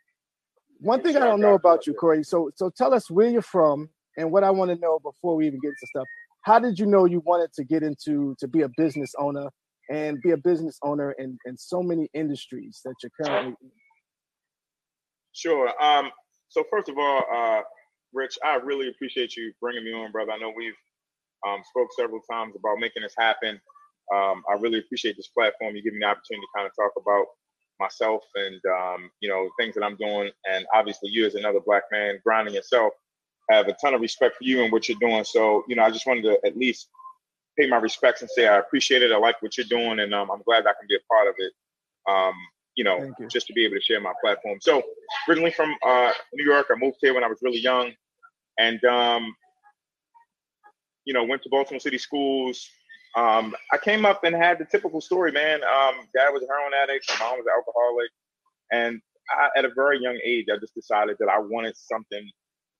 one thing I don't know about you, Corey. So so tell us where you're from and what I want to know before we even get into stuff. How did you know you wanted to get into to be a business owner and be a business owner in in so many industries that you're currently in? Sure. Um, so first of all, uh, Rich, I really appreciate you bringing me on, brother. I know we've um, spoke several times about making this happen. Um, I really appreciate this platform. You give me the opportunity to kind of talk about myself and um, you know things that I'm doing, and obviously you as another black man grinding yourself. I have a ton of respect for you and what you're doing. So you know, I just wanted to at least pay my respects and say I appreciate it. I like what you're doing, and um, I'm glad I can be a part of it. Um, you know, you. just to be able to share my platform. So originally from uh, New York, I moved here when I was really young, and um, you know, went to Baltimore City schools. Um, I came up and had the typical story, man. Um, dad was a heroin addict, mom was an alcoholic, and I, at a very young age, I just decided that I wanted something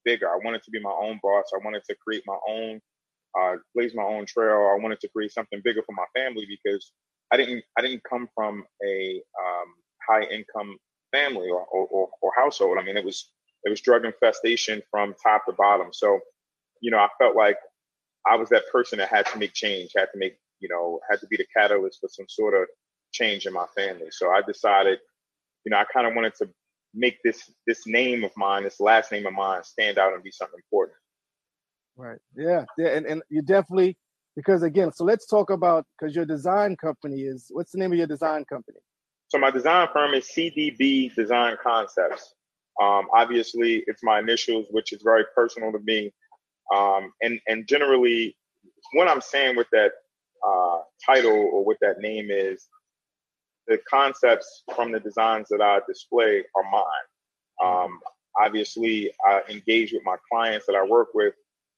bigger. I wanted to be my own boss. I wanted to create my own, uh, blaze my own trail. I wanted to create something bigger for my family because I didn't, I didn't come from a um, high income family or, or, or household. I mean, it was it was drug infestation from top to bottom. So, you know, I felt like I was that person that had to make change, had to make, you know, had to be the catalyst for some sort of change in my family. So I decided, you know, I kind of wanted to make this this name of mine, this last name of mine, stand out and be something important. Right. Yeah. Yeah. And and you definitely because again, so let's talk about because your design company is what's the name of your design company? So my design firm is CDB Design Concepts. Um, obviously, it's my initials, which is very personal to me. Um, and and generally, what I'm saying with that uh, title or what that name is, the concepts from the designs that I display are mine. Um, obviously, I engage with my clients that I work with,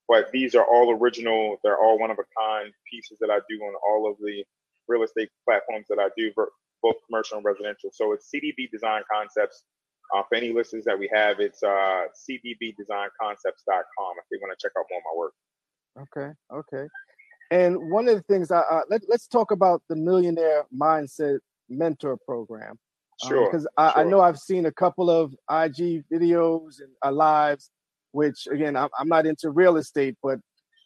but these are all original. They're all one of a kind pieces that I do on all of the real estate platforms that I do, both commercial and residential. So it's CDB Design Concepts. Uh, for any listeners that we have, it's uh, cdbdesignconcepts.com if they want to check out more of my work. Okay, okay. And one of the things I uh, let, let's talk about the Millionaire Mindset Mentor Program. Sure. Because um, I, I, know I've seen a couple of IG videos and uh, lives, which again I'm, I'm not into real estate, but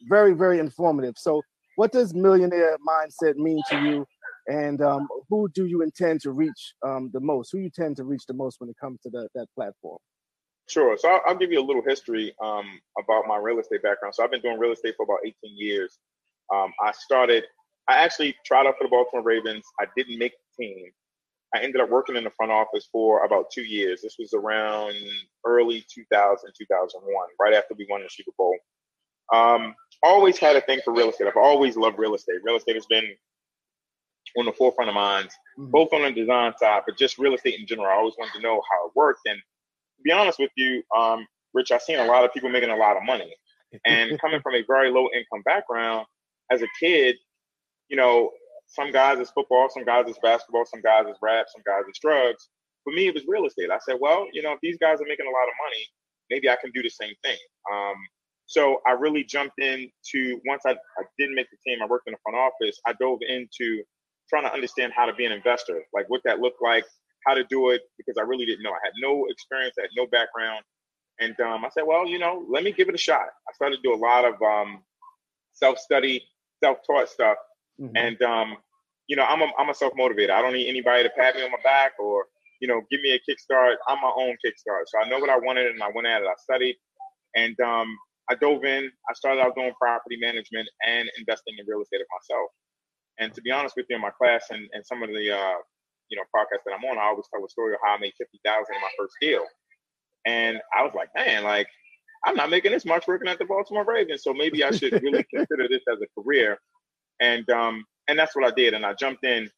very very informative. So, what does Millionaire Mindset mean to you? And um, who do you intend to reach um, the most? Who you tend to reach the most when it comes to the, that platform? Sure. So I'll, I'll, give you a little history um, about my real estate background. So I've been doing real estate for about 18 years. Um, I started. I actually tried out for the Baltimore Ravens. I didn't make the team. I ended up working in the front office for about two years. This was around early 2000, 2001, right after we won the Super Bowl. Um, always had a thing for real estate. I've always loved real estate. Real estate has been on the forefront of minds, mm-hmm. both on the design side, but just real estate in general. I always wanted to know how it worked. And to be honest with you, um, Rich, I've seen a lot of people making a lot of money. And coming from a very low income background, as a kid, you know, some guys is football, some guys is basketball, some guys is rap, some guys is drugs. For me, it was real estate. I said, well, you know, if these guys are making a lot of money, maybe I can do the same thing. Um, so I really jumped into once I, I didn't make the team, I worked in the front office. I dove into trying to understand how to be an investor, like what that looked like, how to do it, because I really didn't know. I had no experience, I had no background. And um, I said, well, you know, let me give it a shot. I started to do a lot of um, self study, self taught stuff. Mm-hmm. And, um, you know, I'm a, I'm a self motivator. I don't need anybody to pat me on my back or, you know, give me a kickstart. I'm my own kickstart. So I know what I wanted and I went at it. I studied and um, I dove in. I started out doing property management and investing in real estate of myself. And to be honest with you, in my class and, and some of the uh, you know podcasts that I'm on, I always tell a story of how I made fifty thousand in my first deal. And I was like, man, like I'm not making this much working at the Baltimore Ravens, so maybe I should really consider this as a career. And um, and that's what I did. And I jumped in.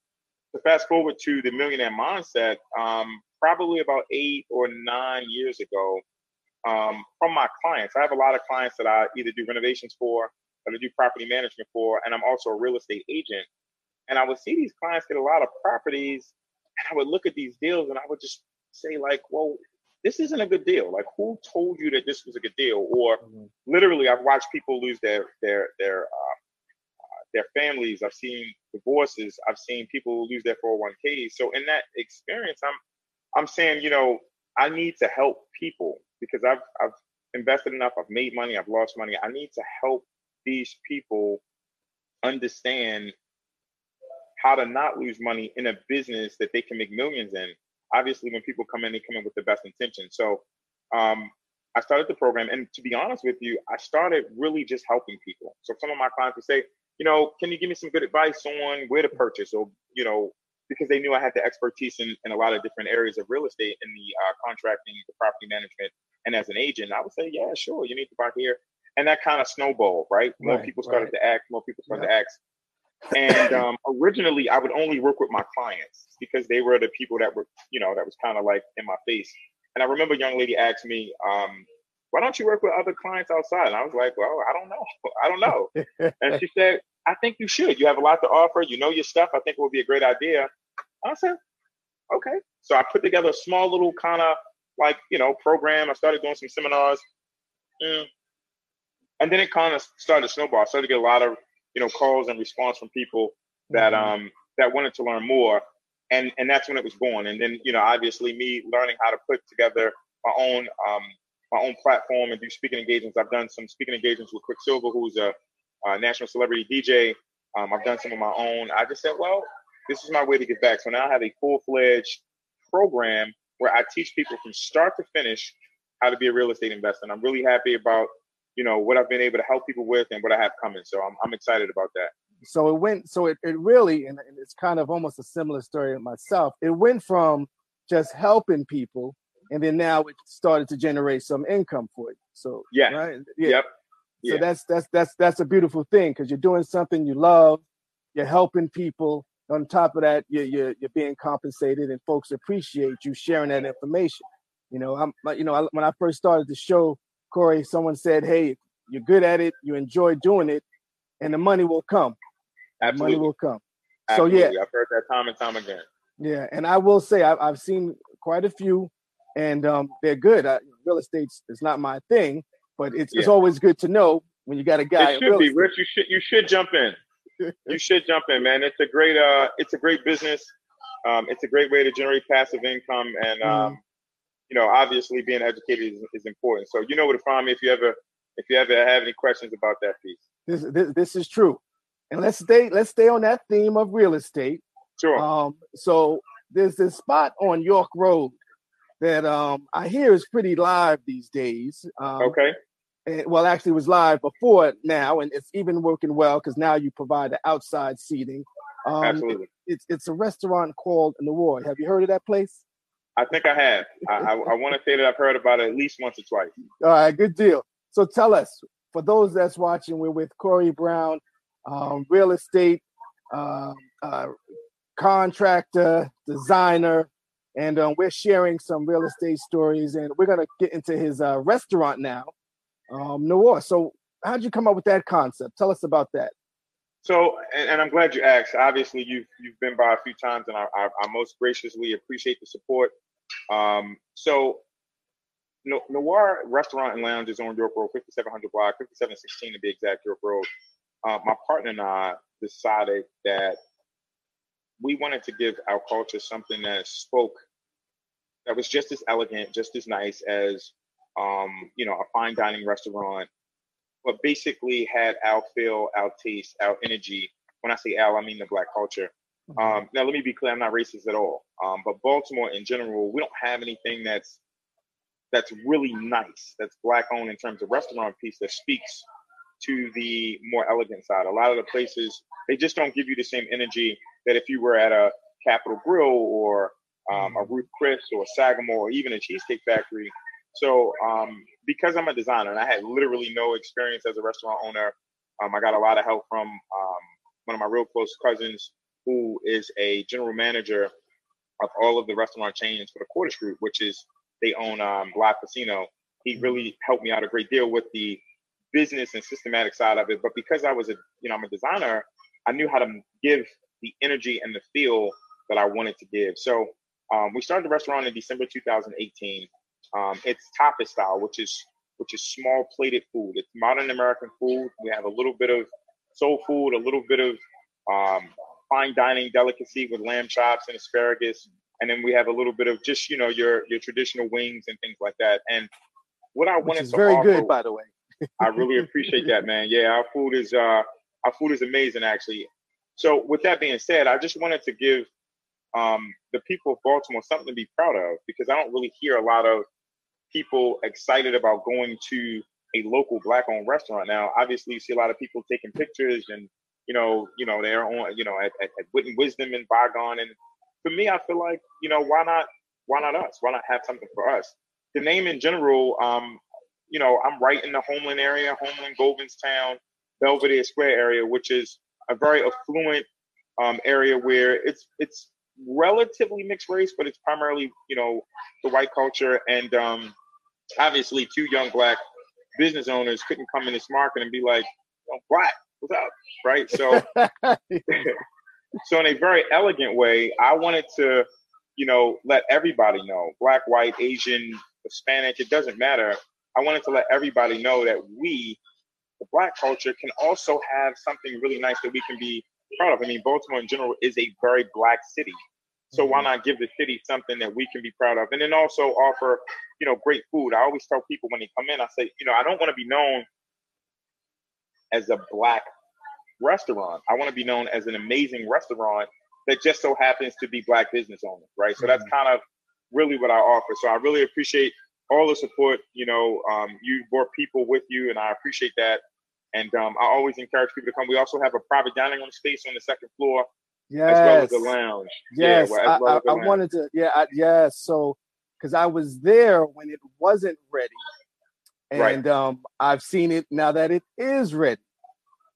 To fast forward to the millionaire mindset, um, probably about eight or nine years ago, um, from my clients. I have a lot of clients that I either do renovations for, or I do property management for, and I'm also a real estate agent. And I would see these clients get a lot of properties, and I would look at these deals, and I would just say like, well, this isn't a good deal. Like, who told you that this was a good deal? Or mm-hmm. literally, I've watched people lose their their their uh, uh, their families. I've seen divorces. I've seen people lose their 401ks. So in that experience, I'm I'm saying, you know, I need to help people because I've I've invested enough. I've made money. I've lost money. I need to help these people understand how to not lose money in a business that they can make millions in obviously when people come in, they come in with the best intention. So um, I started the program, and to be honest with you, I started really just helping people. So some of my clients would say, you know, can you give me some good advice on where to purchase, or you know, because they knew I had the expertise in, in a lot of different areas of real estate in the uh, contracting, the property management, and as an agent, I would say, yeah, sure, you need to buy here, and that kind of snowballed, right? More right, people started right. to act, more people started yeah. to ask. And um, originally, I would only work with my clients because they were the people that were, you know, that was kind of like in my face. And I remember a young lady asked me, um, why don't you work with other clients outside? And I was like, well, I don't know. I don't know. and she said, I think you should. You have a lot to offer. You know your stuff. I think it would be a great idea. I said, okay. So I put together a small little kind of like, you know, program. I started doing some seminars. Mm. And then it kind of started to snowball. I started to get a lot of, you know, calls and response from people that mm-hmm. um that wanted to learn more and and that's when it was born. And then you know, obviously, me learning how to put together my own um, my own platform and do speaking engagements. I've done some speaking engagements with Quicksilver, who's a, a national celebrity DJ. Um, I've done some of my own. I just said, well, this is my way to get back. So now I have a full fledged program where I teach people from start to finish how to be a real estate investor. And I'm really happy about you know what I've been able to help people with and what I have coming. So I'm I'm excited about that. So it went so it, it really and it's kind of almost a similar story myself. It went from just helping people and then now it started to generate some income for you. So yeah right? Yeah. yep. So yeah. that's that's that's that's a beautiful thing because you're doing something you love you're helping people. On top of that you're, you're you're being compensated and folks appreciate you sharing that information. You know i'm you know when i first started the show corey someone said hey you're good at it you enjoy doing it and the money will come Absolutely. money will come. Absolutely. So yeah, I've heard that time and time again. Yeah, and I will say I've, I've seen quite a few, and um, they're good. I, real estate is not my thing, but it's, yeah. it's always good to know when you got a guy. It should be, Rich. You should you should jump in. you should jump in, man. It's a great uh, it's a great business. Um, it's a great way to generate passive income, and um, mm. You know, obviously, being educated is, is, important. So you know where to find me if you ever if you ever have any questions about that piece. This this, this is true and let's stay let's stay on that theme of real estate. Sure. Um, so there's this spot on York Road that um, I hear is pretty live these days. Um, okay. And, well, actually, it was live before now, and it's even working well because now you provide the outside seating. Um, Absolutely. It, it's it's a restaurant called Noir. Have you heard of that place? I think I have. I, I, I want to say that I've heard about it at least once or twice. All right, good deal. So tell us, for those that's watching, we're with Corey Brown um, real estate uh, uh, contractor, designer, and um, we're sharing some real estate stories, and we're gonna get into his uh, restaurant now, um, Noir. So, how'd you come up with that concept? Tell us about that. So, and, and I'm glad you asked. Obviously, you've you've been by a few times, and I, I, I most graciously appreciate the support. Um, so, Noir Restaurant and Lounge is on York Road, 5700 block, 5716 to be exact, York Road. Uh, my partner and I decided that we wanted to give our culture something that spoke that was just as elegant, just as nice as um, you know, a fine dining restaurant, but basically had our feel, our taste, our energy. When I say our, I mean the black culture. Mm-hmm. Um, now, let me be clear: I'm not racist at all. Um, but Baltimore, in general, we don't have anything that's that's really nice, that's black owned in terms of restaurant piece that speaks to the more elegant side. A lot of the places they just don't give you the same energy that if you were at a Capital Grille or um, a mm-hmm. Ruth Chris or a Sagamore or even a Cheesecake Factory. So um, because I'm a designer and I had literally no experience as a restaurant owner, um, I got a lot of help from um, one of my real close cousins who is a general manager of all of the restaurant chains for the Cordish Group, which is they own um, Live Casino. He mm-hmm. really helped me out a great deal with the business and systematic side of it. But because I was a, you know, I'm a designer, I knew how to give the energy and the feel that I wanted to give. So um, we started the restaurant in December 2018. Um, it's tapas style, which is which is small plated food. It's modern American food. We have a little bit of soul food, a little bit of um, fine dining delicacy with lamb chops and asparagus, and then we have a little bit of just you know your your traditional wings and things like that. And what I Which wanted is to very offer, good, by the way. I really appreciate that, man. Yeah, our food is uh, our food is amazing, actually. So, with that being said, I just wanted to give um, the people of Baltimore something to be proud of because I don't really hear a lot of people excited about going to a local black-owned restaurant. Now, obviously, you see a lot of people taking pictures and you know, you know, they're on, you know, at, at, at Wit and Wisdom and Bygone. And for me, I feel like, you know, why not, why not us? Why not have something for us? The name in general, um, you know, I'm right in the Homeland area, Homeland, Town, Belvedere Square area, which is a very affluent um, area where it's it's relatively mixed race, but it's primarily you know the white culture and um, obviously two young black business owners couldn't come in this market and be like, oh, black, what's up, right? So, so in a very elegant way, I wanted to, you know, let everybody know, black, white, Asian, Hispanic, it doesn't matter. I wanted to let everybody know that we the black culture can also have something really nice that we can be proud of. I mean, Baltimore in general is a very black city. So why not give the city something that we can be proud of? And then also offer, you know, great food. I always tell people when they come in, I say, you know, I don't want to be known as a black restaurant. I want to be known as an amazing restaurant that just so happens to be black business owners, right? So mm-hmm. that's kind of really what I offer. So I really appreciate all the support. You know, um, you brought people with you, and I appreciate that. And um, I always encourage people to come. We also have a private dining room space on the second floor, yes. as well as the lounge. Yes, yeah, well, I, I, wanted to. Yeah, I, yeah. So, because I was there when it wasn't ready, and right. um, I've seen it now that it is ready.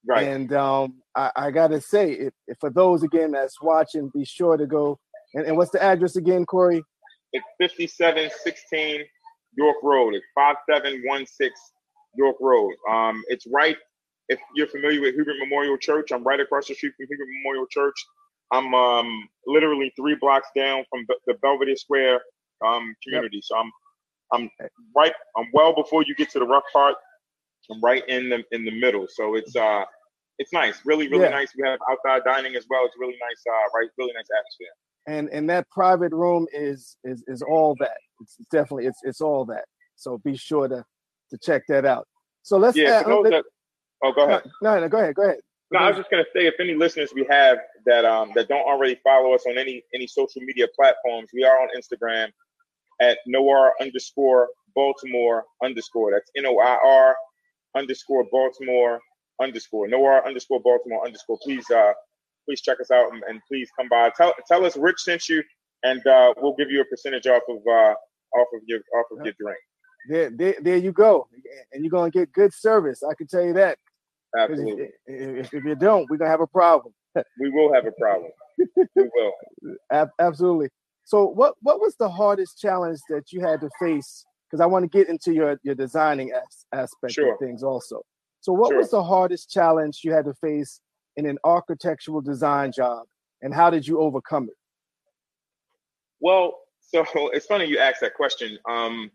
Right. And um, I, I gotta say, if, if, for those again that's watching, be sure to go. And, and what's the address again, Corey? It's fifty-seven sixteen York Road. It's 5716 York Road. Um, it's right, if you're familiar with Huber Memorial Church, I'm right across the street from Huber Memorial Church. I'm um, literally three blocks down from the Belvedere Square um, community. Yep. So I'm I'm right. I'm well before you get to the rough part. I'm right in the in the middle. So it's uh it's nice, really really yeah. nice. We have outside dining as well. It's really nice. Uh, right, really nice atmosphere. And and that private room is is is all that it's definitely it's it's all that. So be sure to to check that out. So let's yeah. That, oh, go ahead. No, no, go ahead. Go ahead. No, I was just gonna say, if any listeners we have that um that don't already follow us on any any social media platforms, we are on Instagram at Noir underscore Baltimore underscore. That's N O I R underscore Baltimore underscore Noir underscore Baltimore underscore. Please uh please check us out and, and please come by. Tell tell us Rich sent you and uh, we'll give you a percentage off of uh, off of your off of your drink. There, there, there you go, and you're gonna get good service. I can tell you that. Absolutely. If, if, you don't, we're gonna have a problem. we will have a problem. we will. absolutely. So what what was the hardest challenge that you had to face? Because I want to get into your your designing as, aspect sure. of things also. So what sure. was the hardest challenge you had to face in an architectural design job, and how did you overcome it? Well, so it's funny you asked that question. Um,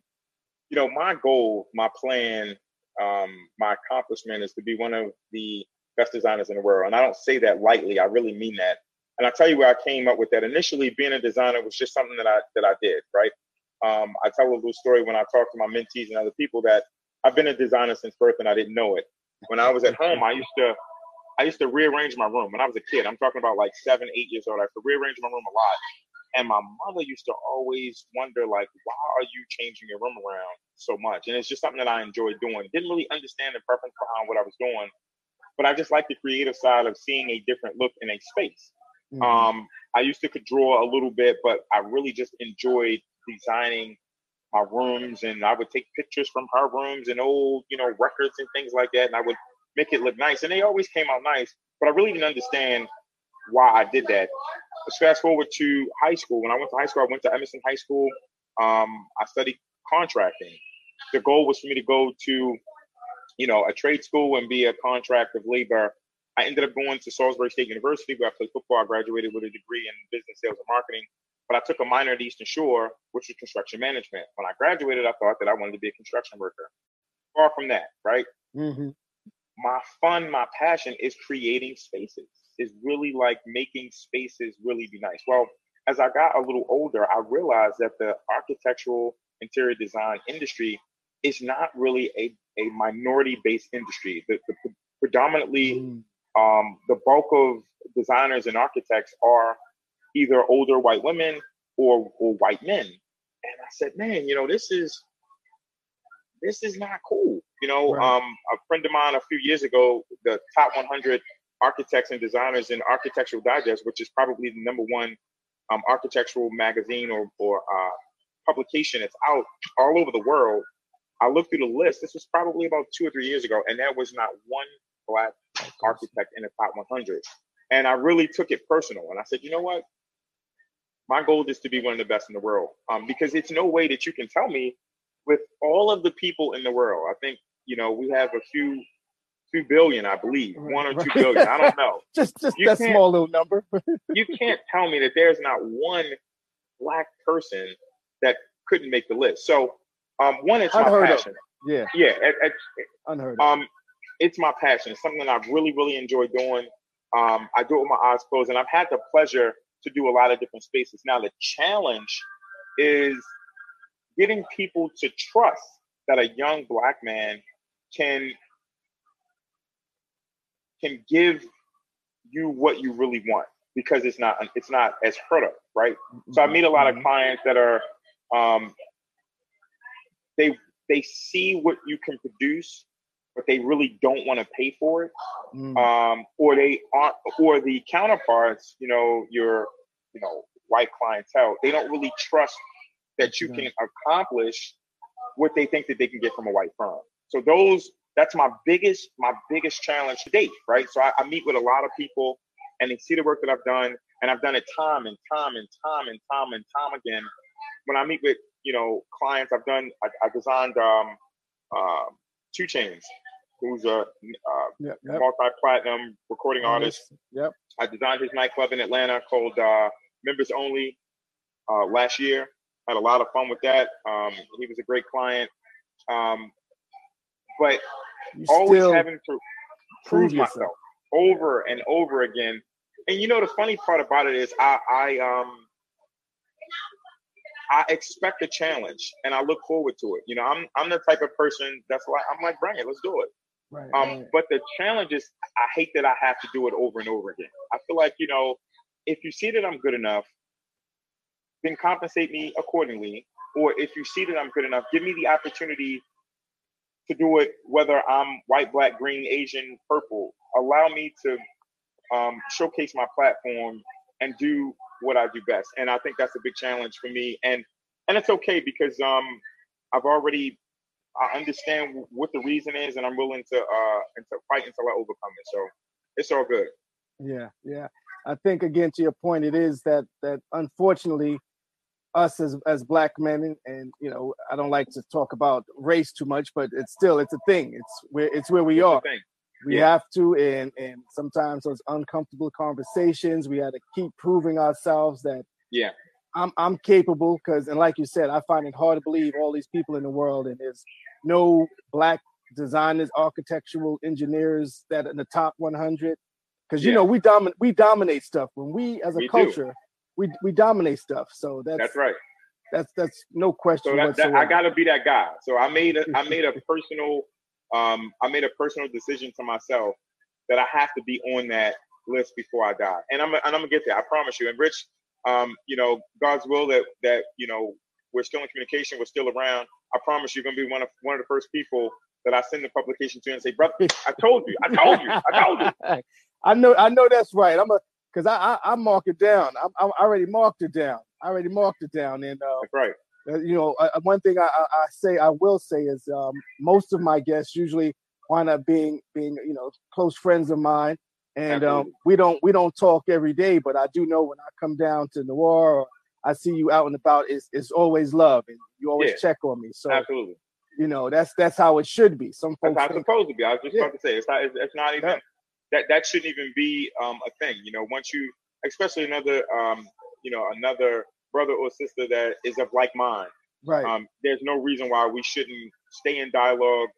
you know, my goal, my plan, um, my accomplishment is to be one of the best designers in the world, and I don't say that lightly. I really mean that. And I'll tell you where I came up with that. Initially, being a designer was just something that I that I did, right? Um, I tell a little story when I talk to my mentees and other people that I've been a designer since birth and I didn't know it. When I was at home, I used to I used to rearrange my room when I was a kid. I'm talking about like seven, eight years old. I used to rearrange my room a lot. And my mother used to always wonder, like, why are you changing your room around so much? And it's just something that I enjoyed doing. Didn't really understand the preference behind what I was doing, but I just like the creative side of seeing a different look in a space. Mm-hmm. Um, I used to could draw a little bit, but I really just enjoyed designing my rooms, and I would take pictures from her rooms and old, you know, records and things like that, and I would make it look nice. And they always came out nice, but I really didn't understand why I did that. Let's fast forward to high school. When I went to high school, I went to Emerson High School. Um, I studied contracting. The goal was for me to go to, you know, a trade school and be a contract of labor I ended up going to Salisbury State University where I played football. I graduated with a degree in business sales and marketing, but I took a minor at Eastern Shore, which was construction management. When I graduated, I thought that I wanted to be a construction worker. Far from that, right? Mm-hmm. My fun, my passion is creating spaces. Is really like making spaces really be nice. Well, as I got a little older, I realized that the architectural interior design industry is not really a, a minority based industry. The, the predominantly mm um, the bulk of designers and architects are either older white women or, or white men. And I said, man, you know, this is this is not cool. You know, right. um, a friend of mine a few years ago, the top 100 architects and designers in Architectural Digest, which is probably the number one um, architectural magazine or, or uh, publication that's out all over the world. I looked through the list. This was probably about two or three years ago, and there was not one black architect in the top 100. And I really took it personal. And I said, you know what? My goal is to be one of the best in the world. Um, because it's no way that you can tell me with all of the people in the world. I think, you know, we have a few two billion, I believe, one or two billion. I don't know. just just you that small little number. you can't tell me that there's not one black person that couldn't make the list. So, um, one, it's Unheard my passion. Of. Yeah, yeah, it, it, unheard. Um, it's my passion. It's something I've really, really enjoyed doing. Um, I do it with my eyes closed, and I've had the pleasure to do a lot of different spaces. Now, the challenge is getting people to trust that a young black man can can give you what you really want because it's not it's not as heard of, right? So I meet a lot of mm-hmm. clients that are um, they they see what you can produce but they really don't want to pay for it, mm. um, or they aren't, or the counterparts, you know, your, you know, white clientele, they don't really trust that you can accomplish what they think that they can get from a white firm. So those, that's my biggest, my biggest challenge to date, right? So I, I meet with a lot of people, and they see the work that I've done, and I've done it time and time and time and time and time again. When I meet with, you know, clients, I've done, I, I designed um, uh, 2 Chainz, who's a uh, yep, yep. multi-platinum recording artist. Yep. I designed his nightclub in Atlanta called uh, Members Only uh, last year. Had a lot of fun with that. Um, he was a great client. Um, but you always having to prove myself over and over again. And you know the funny part about it is I, I um I expect a challenge and I look forward to it. You know, I'm I'm the type of person that's like I'm like, bring it, let's do it. Right, um, right. but the challenge is I hate that I have to do it over and over again. I feel like, you know, if you see that I'm good enough, then compensate me accordingly. Or if you see that I'm good enough, give me the opportunity to do it, whether I'm white, black, green, Asian, purple. Allow me to um, showcase my platform and do what I do best. And I think that's a big challenge for me. And and it's okay because um I've already I understand what the reason is, and I'm willing to uh and to fight until I overcome it. So it's all good. Yeah, yeah. I think again to your point, it is that that unfortunately us as as black men and, and, you know i don't like to talk about race too much but it's still it's a thing it's where it's where we It's are we Yeah. have to and and sometimes those uncomfortable conversations we had to keep proving ourselves that Yeah. i'm i'm capable because and like you said i find it hard to believe all these people in the world and there's no black designers architectural engineers that in the top 100 because you Yeah. know we dominate we dominate stuff when we as a We do. We we dominate stuff so that's That's right. that's that's no question So that, that. I got to be that guy. So I made a I made a personal um I made a personal decision to myself that I have to be on that list before I die, and I'm and I'm gonna get there. I promise you. And Rich, um, you know, God's will that that you know we're still in communication, we're still around. I promise you're gonna be one of one of the first people that I send the publication to and say, brother, I told you, I told you, I told you. I know, I know that's right. I'm a because I, I I mark it down. I, I already marked it down. I already marked it down, and uh, That's right. uh, you know, uh, one thing I, I, say I will say is um, most of my guests usually wind up being being you know close friends of mine, and um, we don't we don't talk every day, but I do know when I come down to Noir or I see you out and about, it's it's always love, and you always Yeah. check on me. So Absolutely. you know that's that's how it should be. Some That's how it's supposed to be. I was just Yeah. about to say it's not. It's, it's not even Yeah. That. That shouldn't even be um, a thing. You know, once you, especially another, um, you know, another brother or sister that is of like mind. right, Um, there's no reason why we shouldn't stay in dialogue,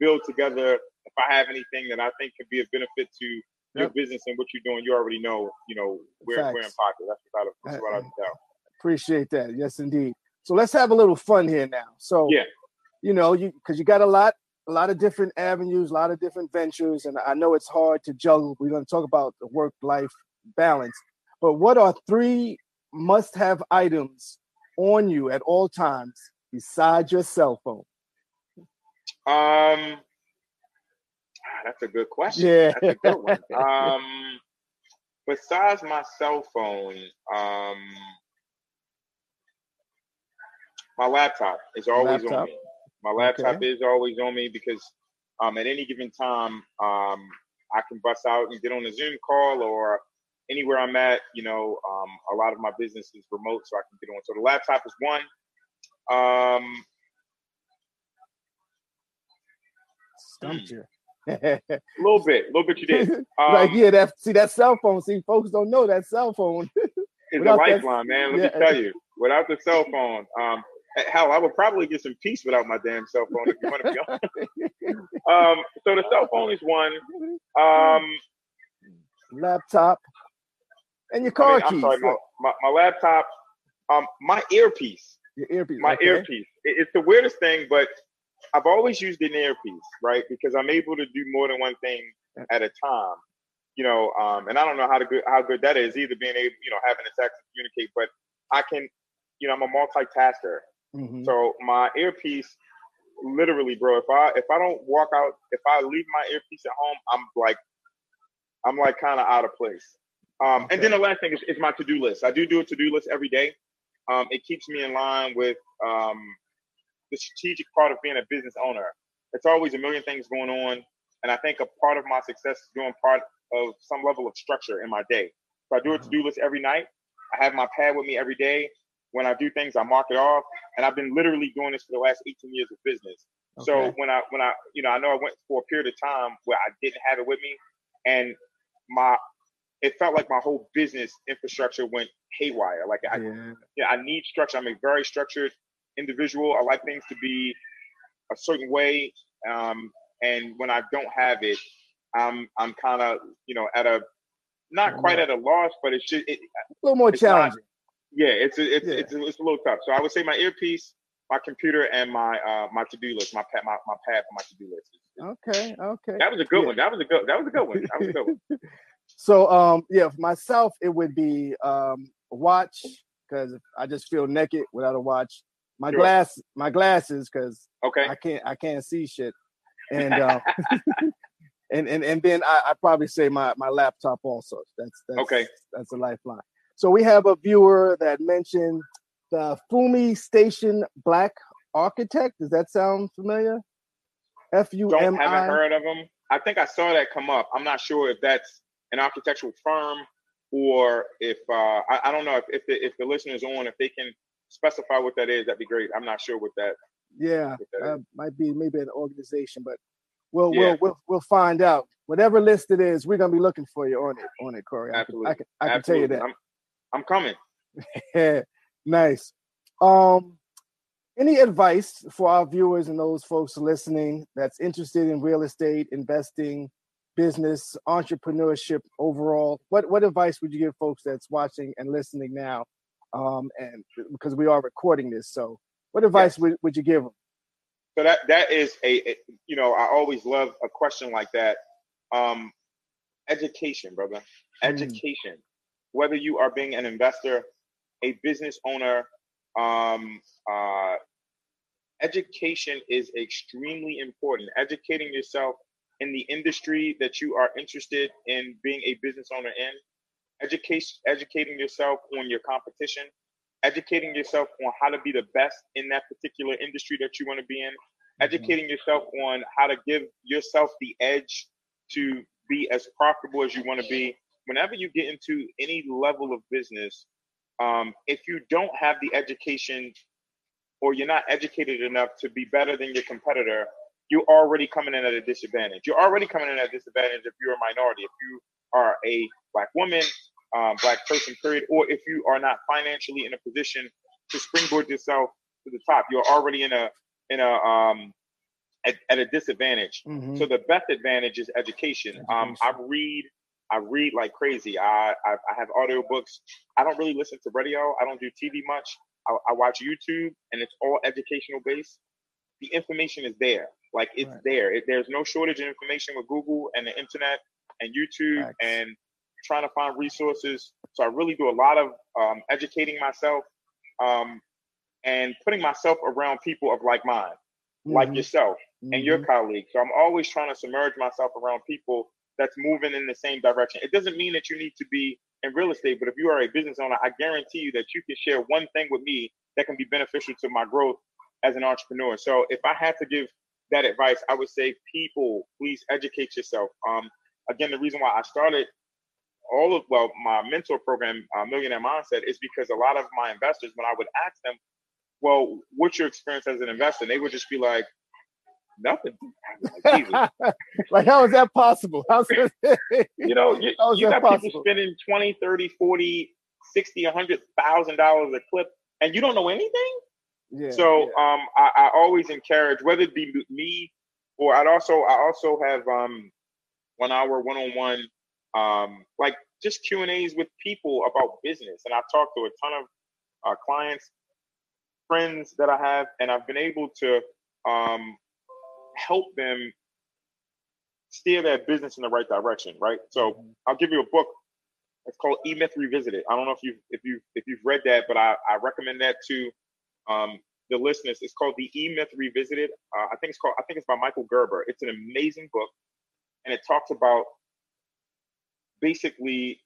build together. If I have anything that I think could be a benefit to your business and what you're doing, you already know. You know, we're we're in pocket. That's what I, that's what I can tell. appreciate that. Yes, indeed. So let's have a little fun here now. So Yeah. you know, you because you got a lot, a lot of different avenues, a lot of different ventures, and I know it's hard to juggle. We're going to talk about the work-life balance, but what are three must-have items on you at all times besides your cell phone? Um, that's a good question. Yeah. That's a good one. Um, besides my cell phone, um, my laptop is always on me. My laptop Okay. is always on me because um, at any given time, um, I can bust out and get on a Zoom call or anywhere I'm at. You know, um, a lot of my business is remote, so I can get on. So the laptop is one. Um, Stumped you. a little bit, a little bit you did. Um, like yeah, that see that cell phone. See, folks don't know that cell phone. is a lifeline, man. Let yeah. me tell you. Without the cell phone, um, hell, I would probably get some peace without my damn cell phone. If you want to be honest. Um, so the cell phone is one. Um, Laptop and your I car mean, I'm keys. sorry, my, my, my laptop, um, my earpiece, your earpiece. my okay. earpiece. It- it's the weirdest thing, but I've always used an earpiece, right? Because I'm able to do more than one thing at a time. You know, um, and I don't know how to good how good that is either being able, you know, having the text to communicate, but I can, you know, I'm a multitasker. Mhm. So my earpiece, literally, bro. If I if I don't walk out, if I leave my earpiece at home, I'm like, I'm like kind of out of place. Um, And then the last thing is, is my to do list. I do do a to do list every day. Um, it keeps me in line with um, the strategic part of being a business owner. It's always a million things going on, and I think a part of my success is doing part of some level of structure in my day. So I do a to do list every night. I have my pad with me every day. When I do things, I mark it off, and I've been literally doing this for the last 18 years of business. So when I when I you know I know I went for a period of time where I didn't have it with me, and my it felt like my whole business infrastructure went haywire. Like I yeah. yeah, I need structure. I'm a very structured individual. I like things to be a certain way. Um, and when I don't have it, I'm I'm kind of you know at a not quite at a loss, but it's just it, a little more It's not- challenging. Yeah, it's a, it's, Yeah. it's it's a little tough. So I would say my earpiece, my computer, and my uh my to do list, my pad my, my pad for my to do list. Okay, okay. That was a good Yeah. one. That was a good. That was a good one. That was a good one. So um yeah, for myself it would be um watch because I just feel naked without a watch. My Sure. glass my glasses because Okay. I can't I can't see shit. And um and, and and then I I probably say my my laptop also. That's that's Okay. that's a lifeline. So we have a viewer that mentioned the Fumi Station Black Architect. Does that sound familiar? F U M I. Haven't heard of them. I think I saw that come up. I'm not sure if that's an architectural firm or if uh, I, I don't know if if the, if the listeners on if they can specify what that is, that'd be great. I'm not sure what that. Yeah, what that uh, might be maybe an organization, but we'll yeah. we'll we'll we'll find out. Whatever list it is, we're gonna be looking for you on it on it, Corey. Absolutely, I can I can, I can tell you that. I'm, I'm coming. nice. Um, any advice for our viewers and those folks listening that's interested in real estate, investing, business, entrepreneurship overall? What what advice would you give folks that's watching and listening now? Um, and because we are recording this, so what advice yes. would, would you give them? So that that is a, a, you know I always love a question like that. Um, education, brother, mm. Whether you are being an investor, a business owner, um, uh, education is extremely important. Educating yourself in the industry that you are interested in being a business owner in, education, educating yourself on your competition, educating yourself on how to be the best in that particular industry that you want to be in, mm-hmm. educating yourself on how to give yourself the edge to be as profitable as you want to be. Whenever you get into any level of business, um, if you don't have the education or you're not educated enough to be better than your competitor, you're already coming in at a disadvantage. You're already coming in at a disadvantage if you're a minority, if you are a black woman, um, black person, period, or if you are not financially in a position to springboard yourself to the top. You're already in a in a um, at, at a disadvantage. Mm-hmm. So the best advantage is education. education. Um, I read I read like crazy. I, I, I have audiobooks. I don't really listen to radio. I don't do TV much. I, I watch YouTube, and it's all educational based. The information is there. Like it's right. there. It, there's no shortage of information with Google and the internet and YouTube Thanks. and trying to find resources. So I really do a lot of um, educating myself um, and putting myself around people of like mind, mm-hmm. like yourself mm-hmm. and your mm-hmm. colleagues. So I'm always trying to submerge myself around people that's moving in the same direction. It doesn't mean that you need to be in real estate, but if you are a business owner, I guarantee you that you can share one thing with me that can be beneficial to my growth as an entrepreneur. So if I had to give that advice, I would say, people, please educate yourself. Um, again, the reason why I started all of well, my mentor program, uh, Millionaire Mindset, is because a lot of my investors, when I would ask them, "Well, what's your experience as an investor?" they would just be like, nothing. like, how is that possible? How's that, you know, you, you got possible? people spending 20, 30, 40, 60, 100,000 dollars a clip and you don't know anything? Yeah, so yeah. um, I, I, always encourage whether it be me or I'd also I also have um, one hour one on one um, like just Q and A's with people about business, and I've talked to a ton of uh, clients, friends that I have, and I've been able to um, help them steer their business in the right direction, right? So. I'll give you a book. It's called E Myth Revisited. I don't know if you if you if you've read that, but I, I recommend that to um, the listeners. It's called The E Myth Revisited. Uh, I think it's called I think it's by Michael Gerber. It's an amazing book, and it talks about basically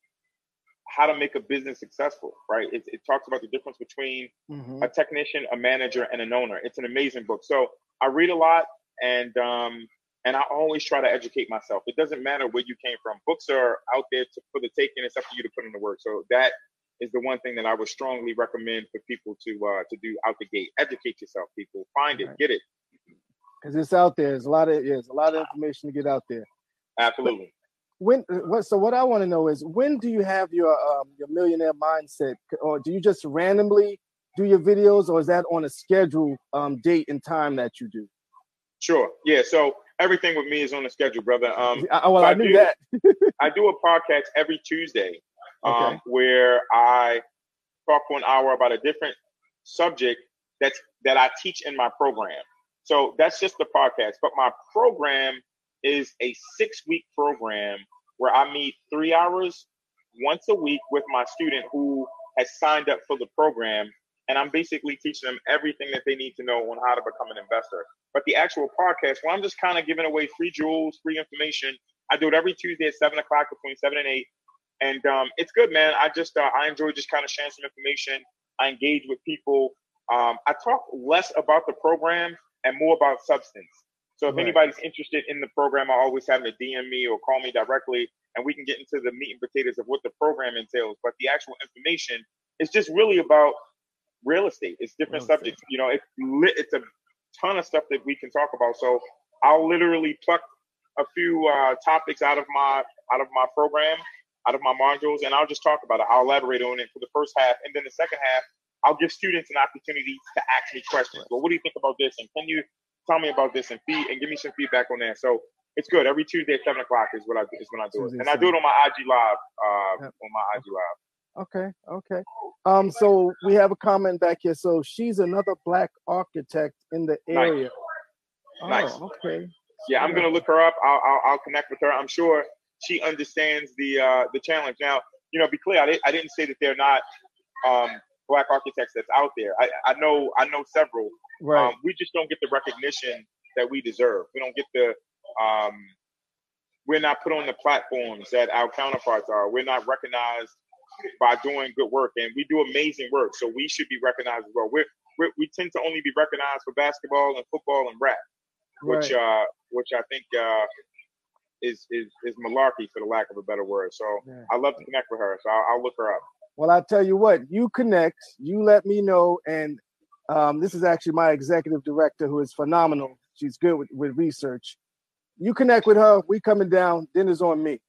how to make a business successful, right? It, it talks about the difference between mm-hmm. a technician, a manager, and an owner. It's an amazing book. So I read a lot and um, and I always try to educate myself. It doesn't matter where you came from. Books are out there to, for the taking. It's up to you to put in the work. So that is the one thing that I would strongly recommend for people to uh, to do out the gate. Educate yourself, people. Find it, right. get it. Because it's out there. There's a lot of yeah, there's a lot of information to get out there. Absolutely. When what so what I want to know is when do you have your um, your millionaire mindset, or do you just randomly do your videos, or is that on a schedule um, date and time that you do? Sure. Yeah. So everything with me is on the schedule, brother. Um, I, well, I, I knew do, that. I do a podcast every Tuesday, um, okay. where I talk for an hour about a different subject that's that I teach in my program. So that's just the podcast. But my program is a six-week program where I meet three hours once a week with my student who has signed up for the program and I'm basically teaching them everything that they need to know on how to become an investor. But the actual podcast, well, I'm just kind of giving away free jewels, free information. I do it every Tuesday at seven o'clock between seven and eight, and um, it's good, man. I just uh, I enjoy just kind of sharing some information. I engage with people. Um, I talk less about the program and more about substance. So if right. anybody's interested in the program, I always have them to DM me or call me directly, and we can get into the meat and potatoes of what the program entails. But the actual information is just really about real estate. It's different real subjects. Estate. You know, it's lit. It's a ton of stuff that we can talk about. So I'll literally pluck a few uh, topics out of my out of my program, out of my modules, and I'll just talk about it. I'll elaborate on it for the first half, and then the second half, I'll give students an opportunity to ask me questions. Well, what do you think about this? And can you tell me about this and feed and give me some feedback on that? So it's good. Every Tuesday at seven o'clock is what I is when I do it, and I do it on my IG live. Uh, on my IG live. Okay, okay. Um, so we have a comment back here. So she's another black architect in the area. Nice. Oh, okay. Yeah, I'm gonna look her up. I'll, I'll, I'll connect with her. I'm sure she understands the uh, the challenge. Now, you know, be clear. I, didn't, I didn't say that they're not um, black architects that's out there. I, I know I know several. Right. Um, we just don't get the recognition that we deserve. We don't get the um, we're not put on the platforms that our counterparts are. We're not recognized by doing good work, and we do amazing work. So we should be recognized as well. We're, we're we tend to only be recognized for basketball and football and rap, which right. uh, which I think uh, is is is malarkey for the lack of a better word. So yeah. I love to connect with her. So I'll, I'll look her up. Well, I tell you what, you connect, you let me know, and um, this is actually my executive director who is phenomenal. She's good with, with research. You connect with her. We coming down. Dinner's on me.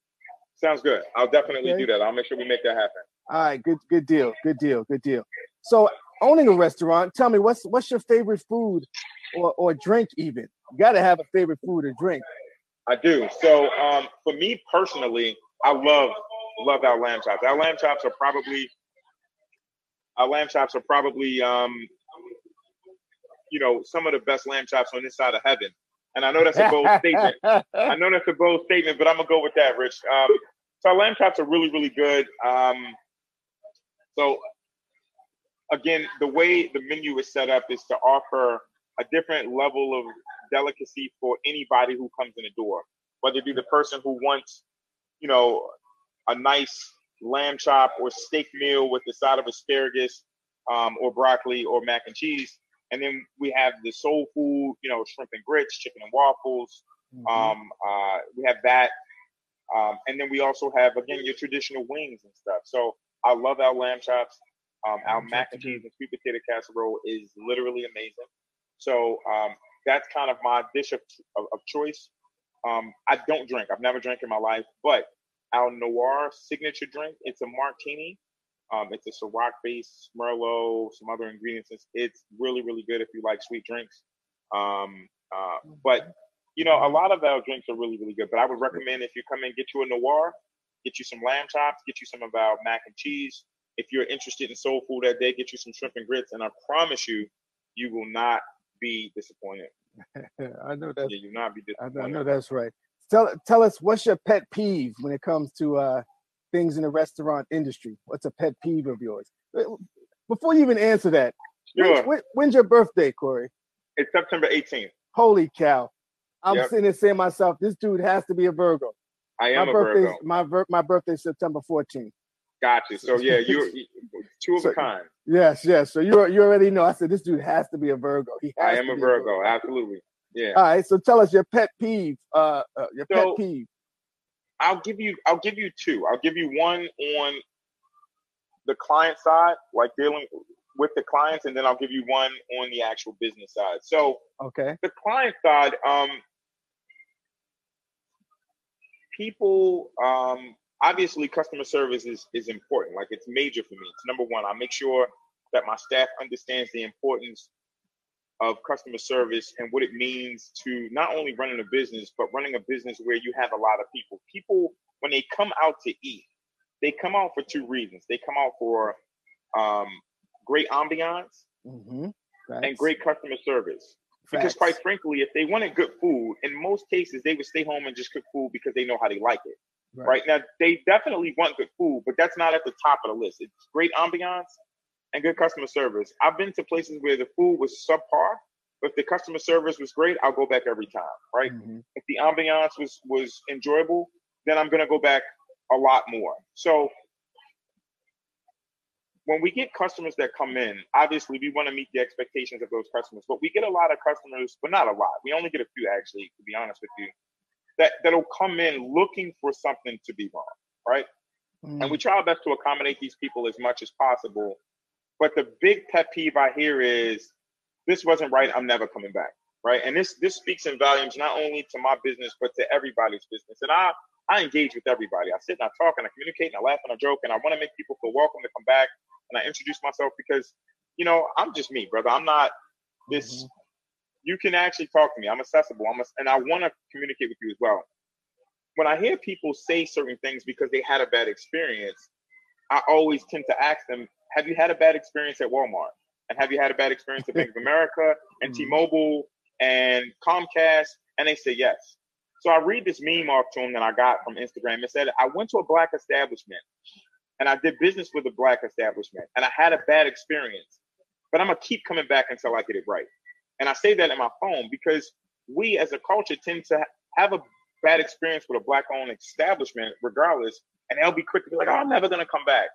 Sounds good. I'll definitely okay. do that. I'll make sure we make that happen. All right. Good. Good deal. Good deal. Good deal. So, owning a restaurant, tell me what's what's your favorite food or or drink? Even you got to have a favorite food or drink. I do. So, um, for me personally, I love love our lamb chops. Our lamb chops are probably our lamb chops are probably um, you know some of the best lamb chops on this side of heaven. And I know that's a bold statement. I know that's a bold statement, but I'm gonna go with that, Rich. Um, so our lamb chops are really, really good. Um, so again, the way the menu is set up is to offer a different level of delicacy for anybody who comes in the door, whether it be the person who wants, you know, a nice lamb chop or steak meal with the side of asparagus um, or broccoli or mac and cheese, and then we have the soul food, you know, shrimp and grits, chicken and waffles. Mm-hmm. Um, uh, we have that. Um, and then we also have, again, your traditional wings and stuff. So I love our lamb chops. Um, our mac and cheese and sweet potato casserole is literally amazing. So um, that's kind of my dish of, of, of choice. Um, I don't drink. I've never drank in my life, but our noir signature drink, it's a martini um, it's a Ciroc based Merlot, some other ingredients. It's, it's, really, really good if you like sweet drinks. Um, uh, but you know, a lot of our drinks are really, really good. But I would recommend if you come in, get you a noir, get you some lamb chops, get you some of our mac and cheese. If you're interested in soul food that day, get you some shrimp and grits, and I promise you, you will not be disappointed. I know that. Yeah, you'll not be disappointed. I know that's right. Tell tell us what's your pet peeve when it comes to uh, things in the restaurant industry? What's a pet peeve of yours? Before you even answer that, sure. when, when's your birthday, Corey? It's September 18th. Holy cow. I'm yep. sitting there saying myself, this dude has to be a Virgo. I am my a Virgo. My, my birthday's September 14th. Gotcha. So yeah, you're two of so, a kind. Yes, yes. So you you already know. I said this dude has to be a Virgo. He I am a Virgo. Virgo. Absolutely. Yeah. All right. So tell us your pet peeve. Uh, uh your so, pet peeve. I'll give you I'll give you two. I'll give you one on the client side, like dealing with the clients, and then I'll give you one on the actual business side. So okay, the client side, um, people um, obviously customer service is is important. Like it's major for me. It's number one. I make sure that my staff understands the importance of customer service and what it means to not only running a business, but running a business where you have a lot of people. People, when they come out to eat, they come out for two reasons. They come out for um, great ambiance mm-hmm. and great customer service. Facts. Because quite frankly, if they wanted good food, in most cases they would stay home and just cook food because they know how they like it. Right. right now, they definitely want good food, but that's not at the top of the list. It's great ambiance and good customer service. I've been to places where the food was subpar, but if the customer service was great, I'll go back every time, right? Mm-hmm. If the ambiance was was enjoyable, then I'm gonna go back a lot more. So when we get customers that come in, obviously we want to meet the expectations of those customers, but we get a lot of customers, but not a lot. We only get a few actually, to be honest with you, that that'll come in looking for something to be wrong, right? Mm-hmm. And we try our best to accommodate these people as much as possible But the big pet peeve I hear is this wasn't right. I'm never coming back. Right. And this this speaks in volumes not only to my business, but to everybody's business. And I I engage with everybody. I sit and I talk and I communicate and I laugh and I joke and I want to make people feel welcome to come back. And I introduce myself because, you know, I'm just me, brother. I'm not this. Mm-hmm. You can actually talk to me. I'm accessible. I'm a, and I want to communicate with you as well. When I hear people say certain things because they had a bad experience, I always tend to ask them, "Have you had a bad experience at Walmart? And have you had a bad experience at Bank of America and mm-hmm. T-Mobile and Comcast?" And they say yes. So I read this meme off to him that I got from Instagram. It said, "I went to a black establishment and I did business with a black establishment and I had a bad experience, but I'm gonna keep coming back until I get it right." And I say that in my phone because we as a culture tend to have a bad experience with a black owned establishment, regardless, and they'll be quick to be like, oh, I'm never gonna come back.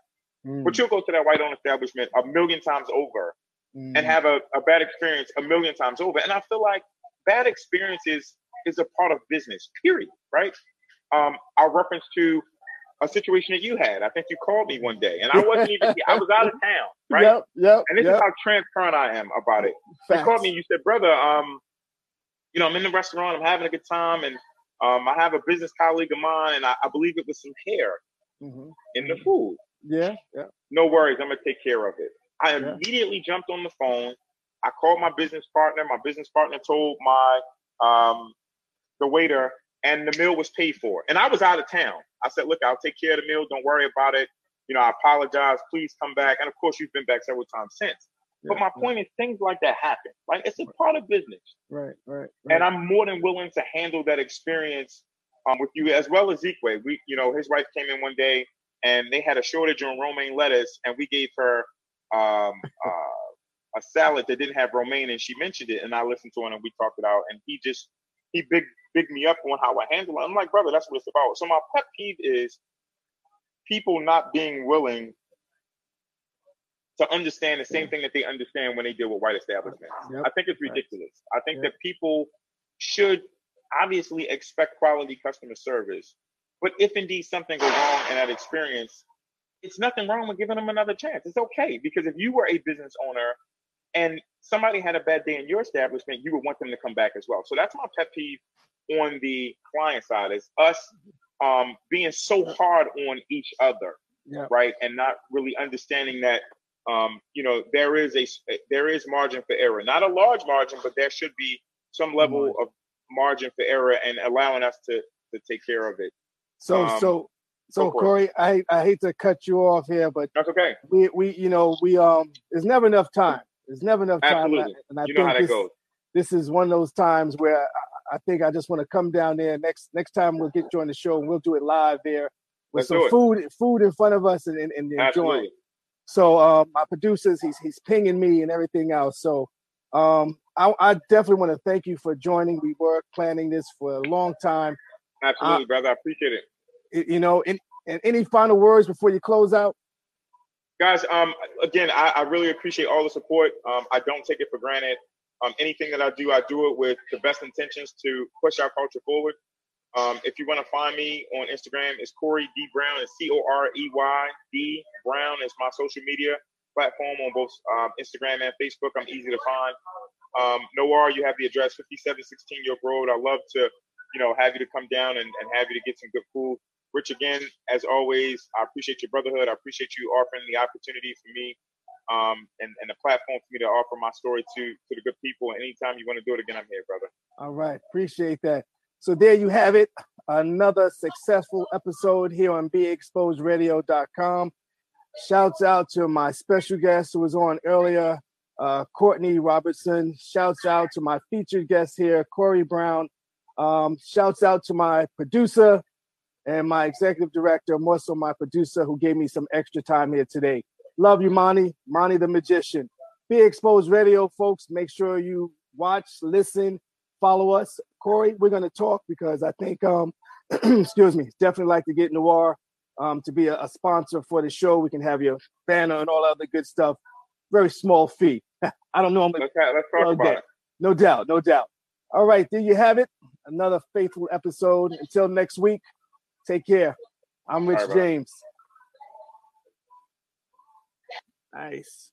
Mm. But you'll go to that white owned establishment a million times over mm. and have a, a bad experience a million times over. And I feel like bad experiences is a part of business, period. Right? Um, I'll reference to a situation that you had. I think you called me one day, and I wasn't even. I was out of town, right? Yep, yep. And this yep. is how transparent I am about it. Facts. You called me and you said, "Brother, um, you know, I'm in the restaurant. I'm having a good time, and um, I have a business colleague of mine, and I, I believe it was some hair mm-hmm. in the food. Yeah, yeah. No worries, I'm gonna take care of it. I yeah. immediately jumped on the phone. I called my business partner. My business partner told my um, the waiter, and the meal was paid for. And I was out of town. I said, "Look, I'll take care of the meal. Don't worry about it. You know, I apologize. Please come back." And of course, you've been back several times since. Yeah, but my point is, things like that happen. Like It's a part of business. Right, right, right. And I'm more than willing to handle that experience um, with you as well as Zeke. We, you know, his wife came in one day and they had a shortage on romaine lettuce, and we gave her um, uh, a salad that didn't have romaine, and she mentioned it, and I listened to it, and we talked it out, and he just he big big me up on how I handle it. I'm like, brother, that's what it's about. So my pet peeve is people not being willing to understand the same thing that they understand when they deal with white establishments. Yep. I think it's ridiculous. I think yep. that people should obviously expect quality customer service, but if indeed something goes wrong in that experience, it's nothing wrong with giving them another chance. It's okay because if you were a business owner and somebody had a bad day in your establishment, you would want them to come back as well. So that's my pet peeve on the client side is us um, being so hard on each other, yeah. right, and not really understanding that um, you know there is a there is margin for error, not a large margin, but there should be some level of margin for error and allowing us to to take care of it. So um, so so Corey, I I hate to cut you off here, but that's okay. We we you know we um there's never enough time. There's never enough time. Absolutely. And I you think this, goes. this is one of those times where I, think I just want to come down there next next time we'll get you on the show and we'll do it live there with Let's some food food in front of us and, and, and enjoying. So um, my producers, he's he's pinging me and everything else. So um, I, I, definitely want to thank you for joining. We were planning this for a long time. Absolutely, uh, brother. I appreciate it. You know, and, and any final words before you close out? Guys, um, again, I, I really appreciate all the support. Um, I don't take it for granted. Um, anything that I do, I do it with the best intentions to push our culture forward. Um, if you want to find me on Instagram, it's Corey D Brown. It's C O R E Y D Brown. It's my social media platform on both um, Instagram and Facebook. I'm easy to find. Um, Noir, you have the address 5716 York Road. I love to, you know, have you to come down and, and have you to get some good food. Rich, again, as always, I appreciate your brotherhood. I appreciate you offering the opportunity for me um, and, and the platform for me to offer my story to to the good people. And Anytime you want to do it again, I'm here, brother. All right, appreciate that. So there you have it, another successful episode here on BeExposedRadio.com. Shouts out to my special guest who was on earlier, uh, Courtney Robertson. Shouts out to my featured guest here, Corey Brown. Um, shouts out to my producer and my executive director, more so my producer, who gave me some extra time here today. Love you, Monty, Monty the Magician. Be Exposed Radio, folks. Make sure you watch, listen, follow us. Corey, we're going to talk because I think, um, excuse me, definitely like to get Noir um, to be a, a, sponsor for the show. We can have your banner and all other good stuff. Very small fee. I don't know. Let's, have, let's talk about it. No doubt, no doubt. All right, there you have it. Another faithful episode. Until next week, take care. I'm Rich right, James. Nice.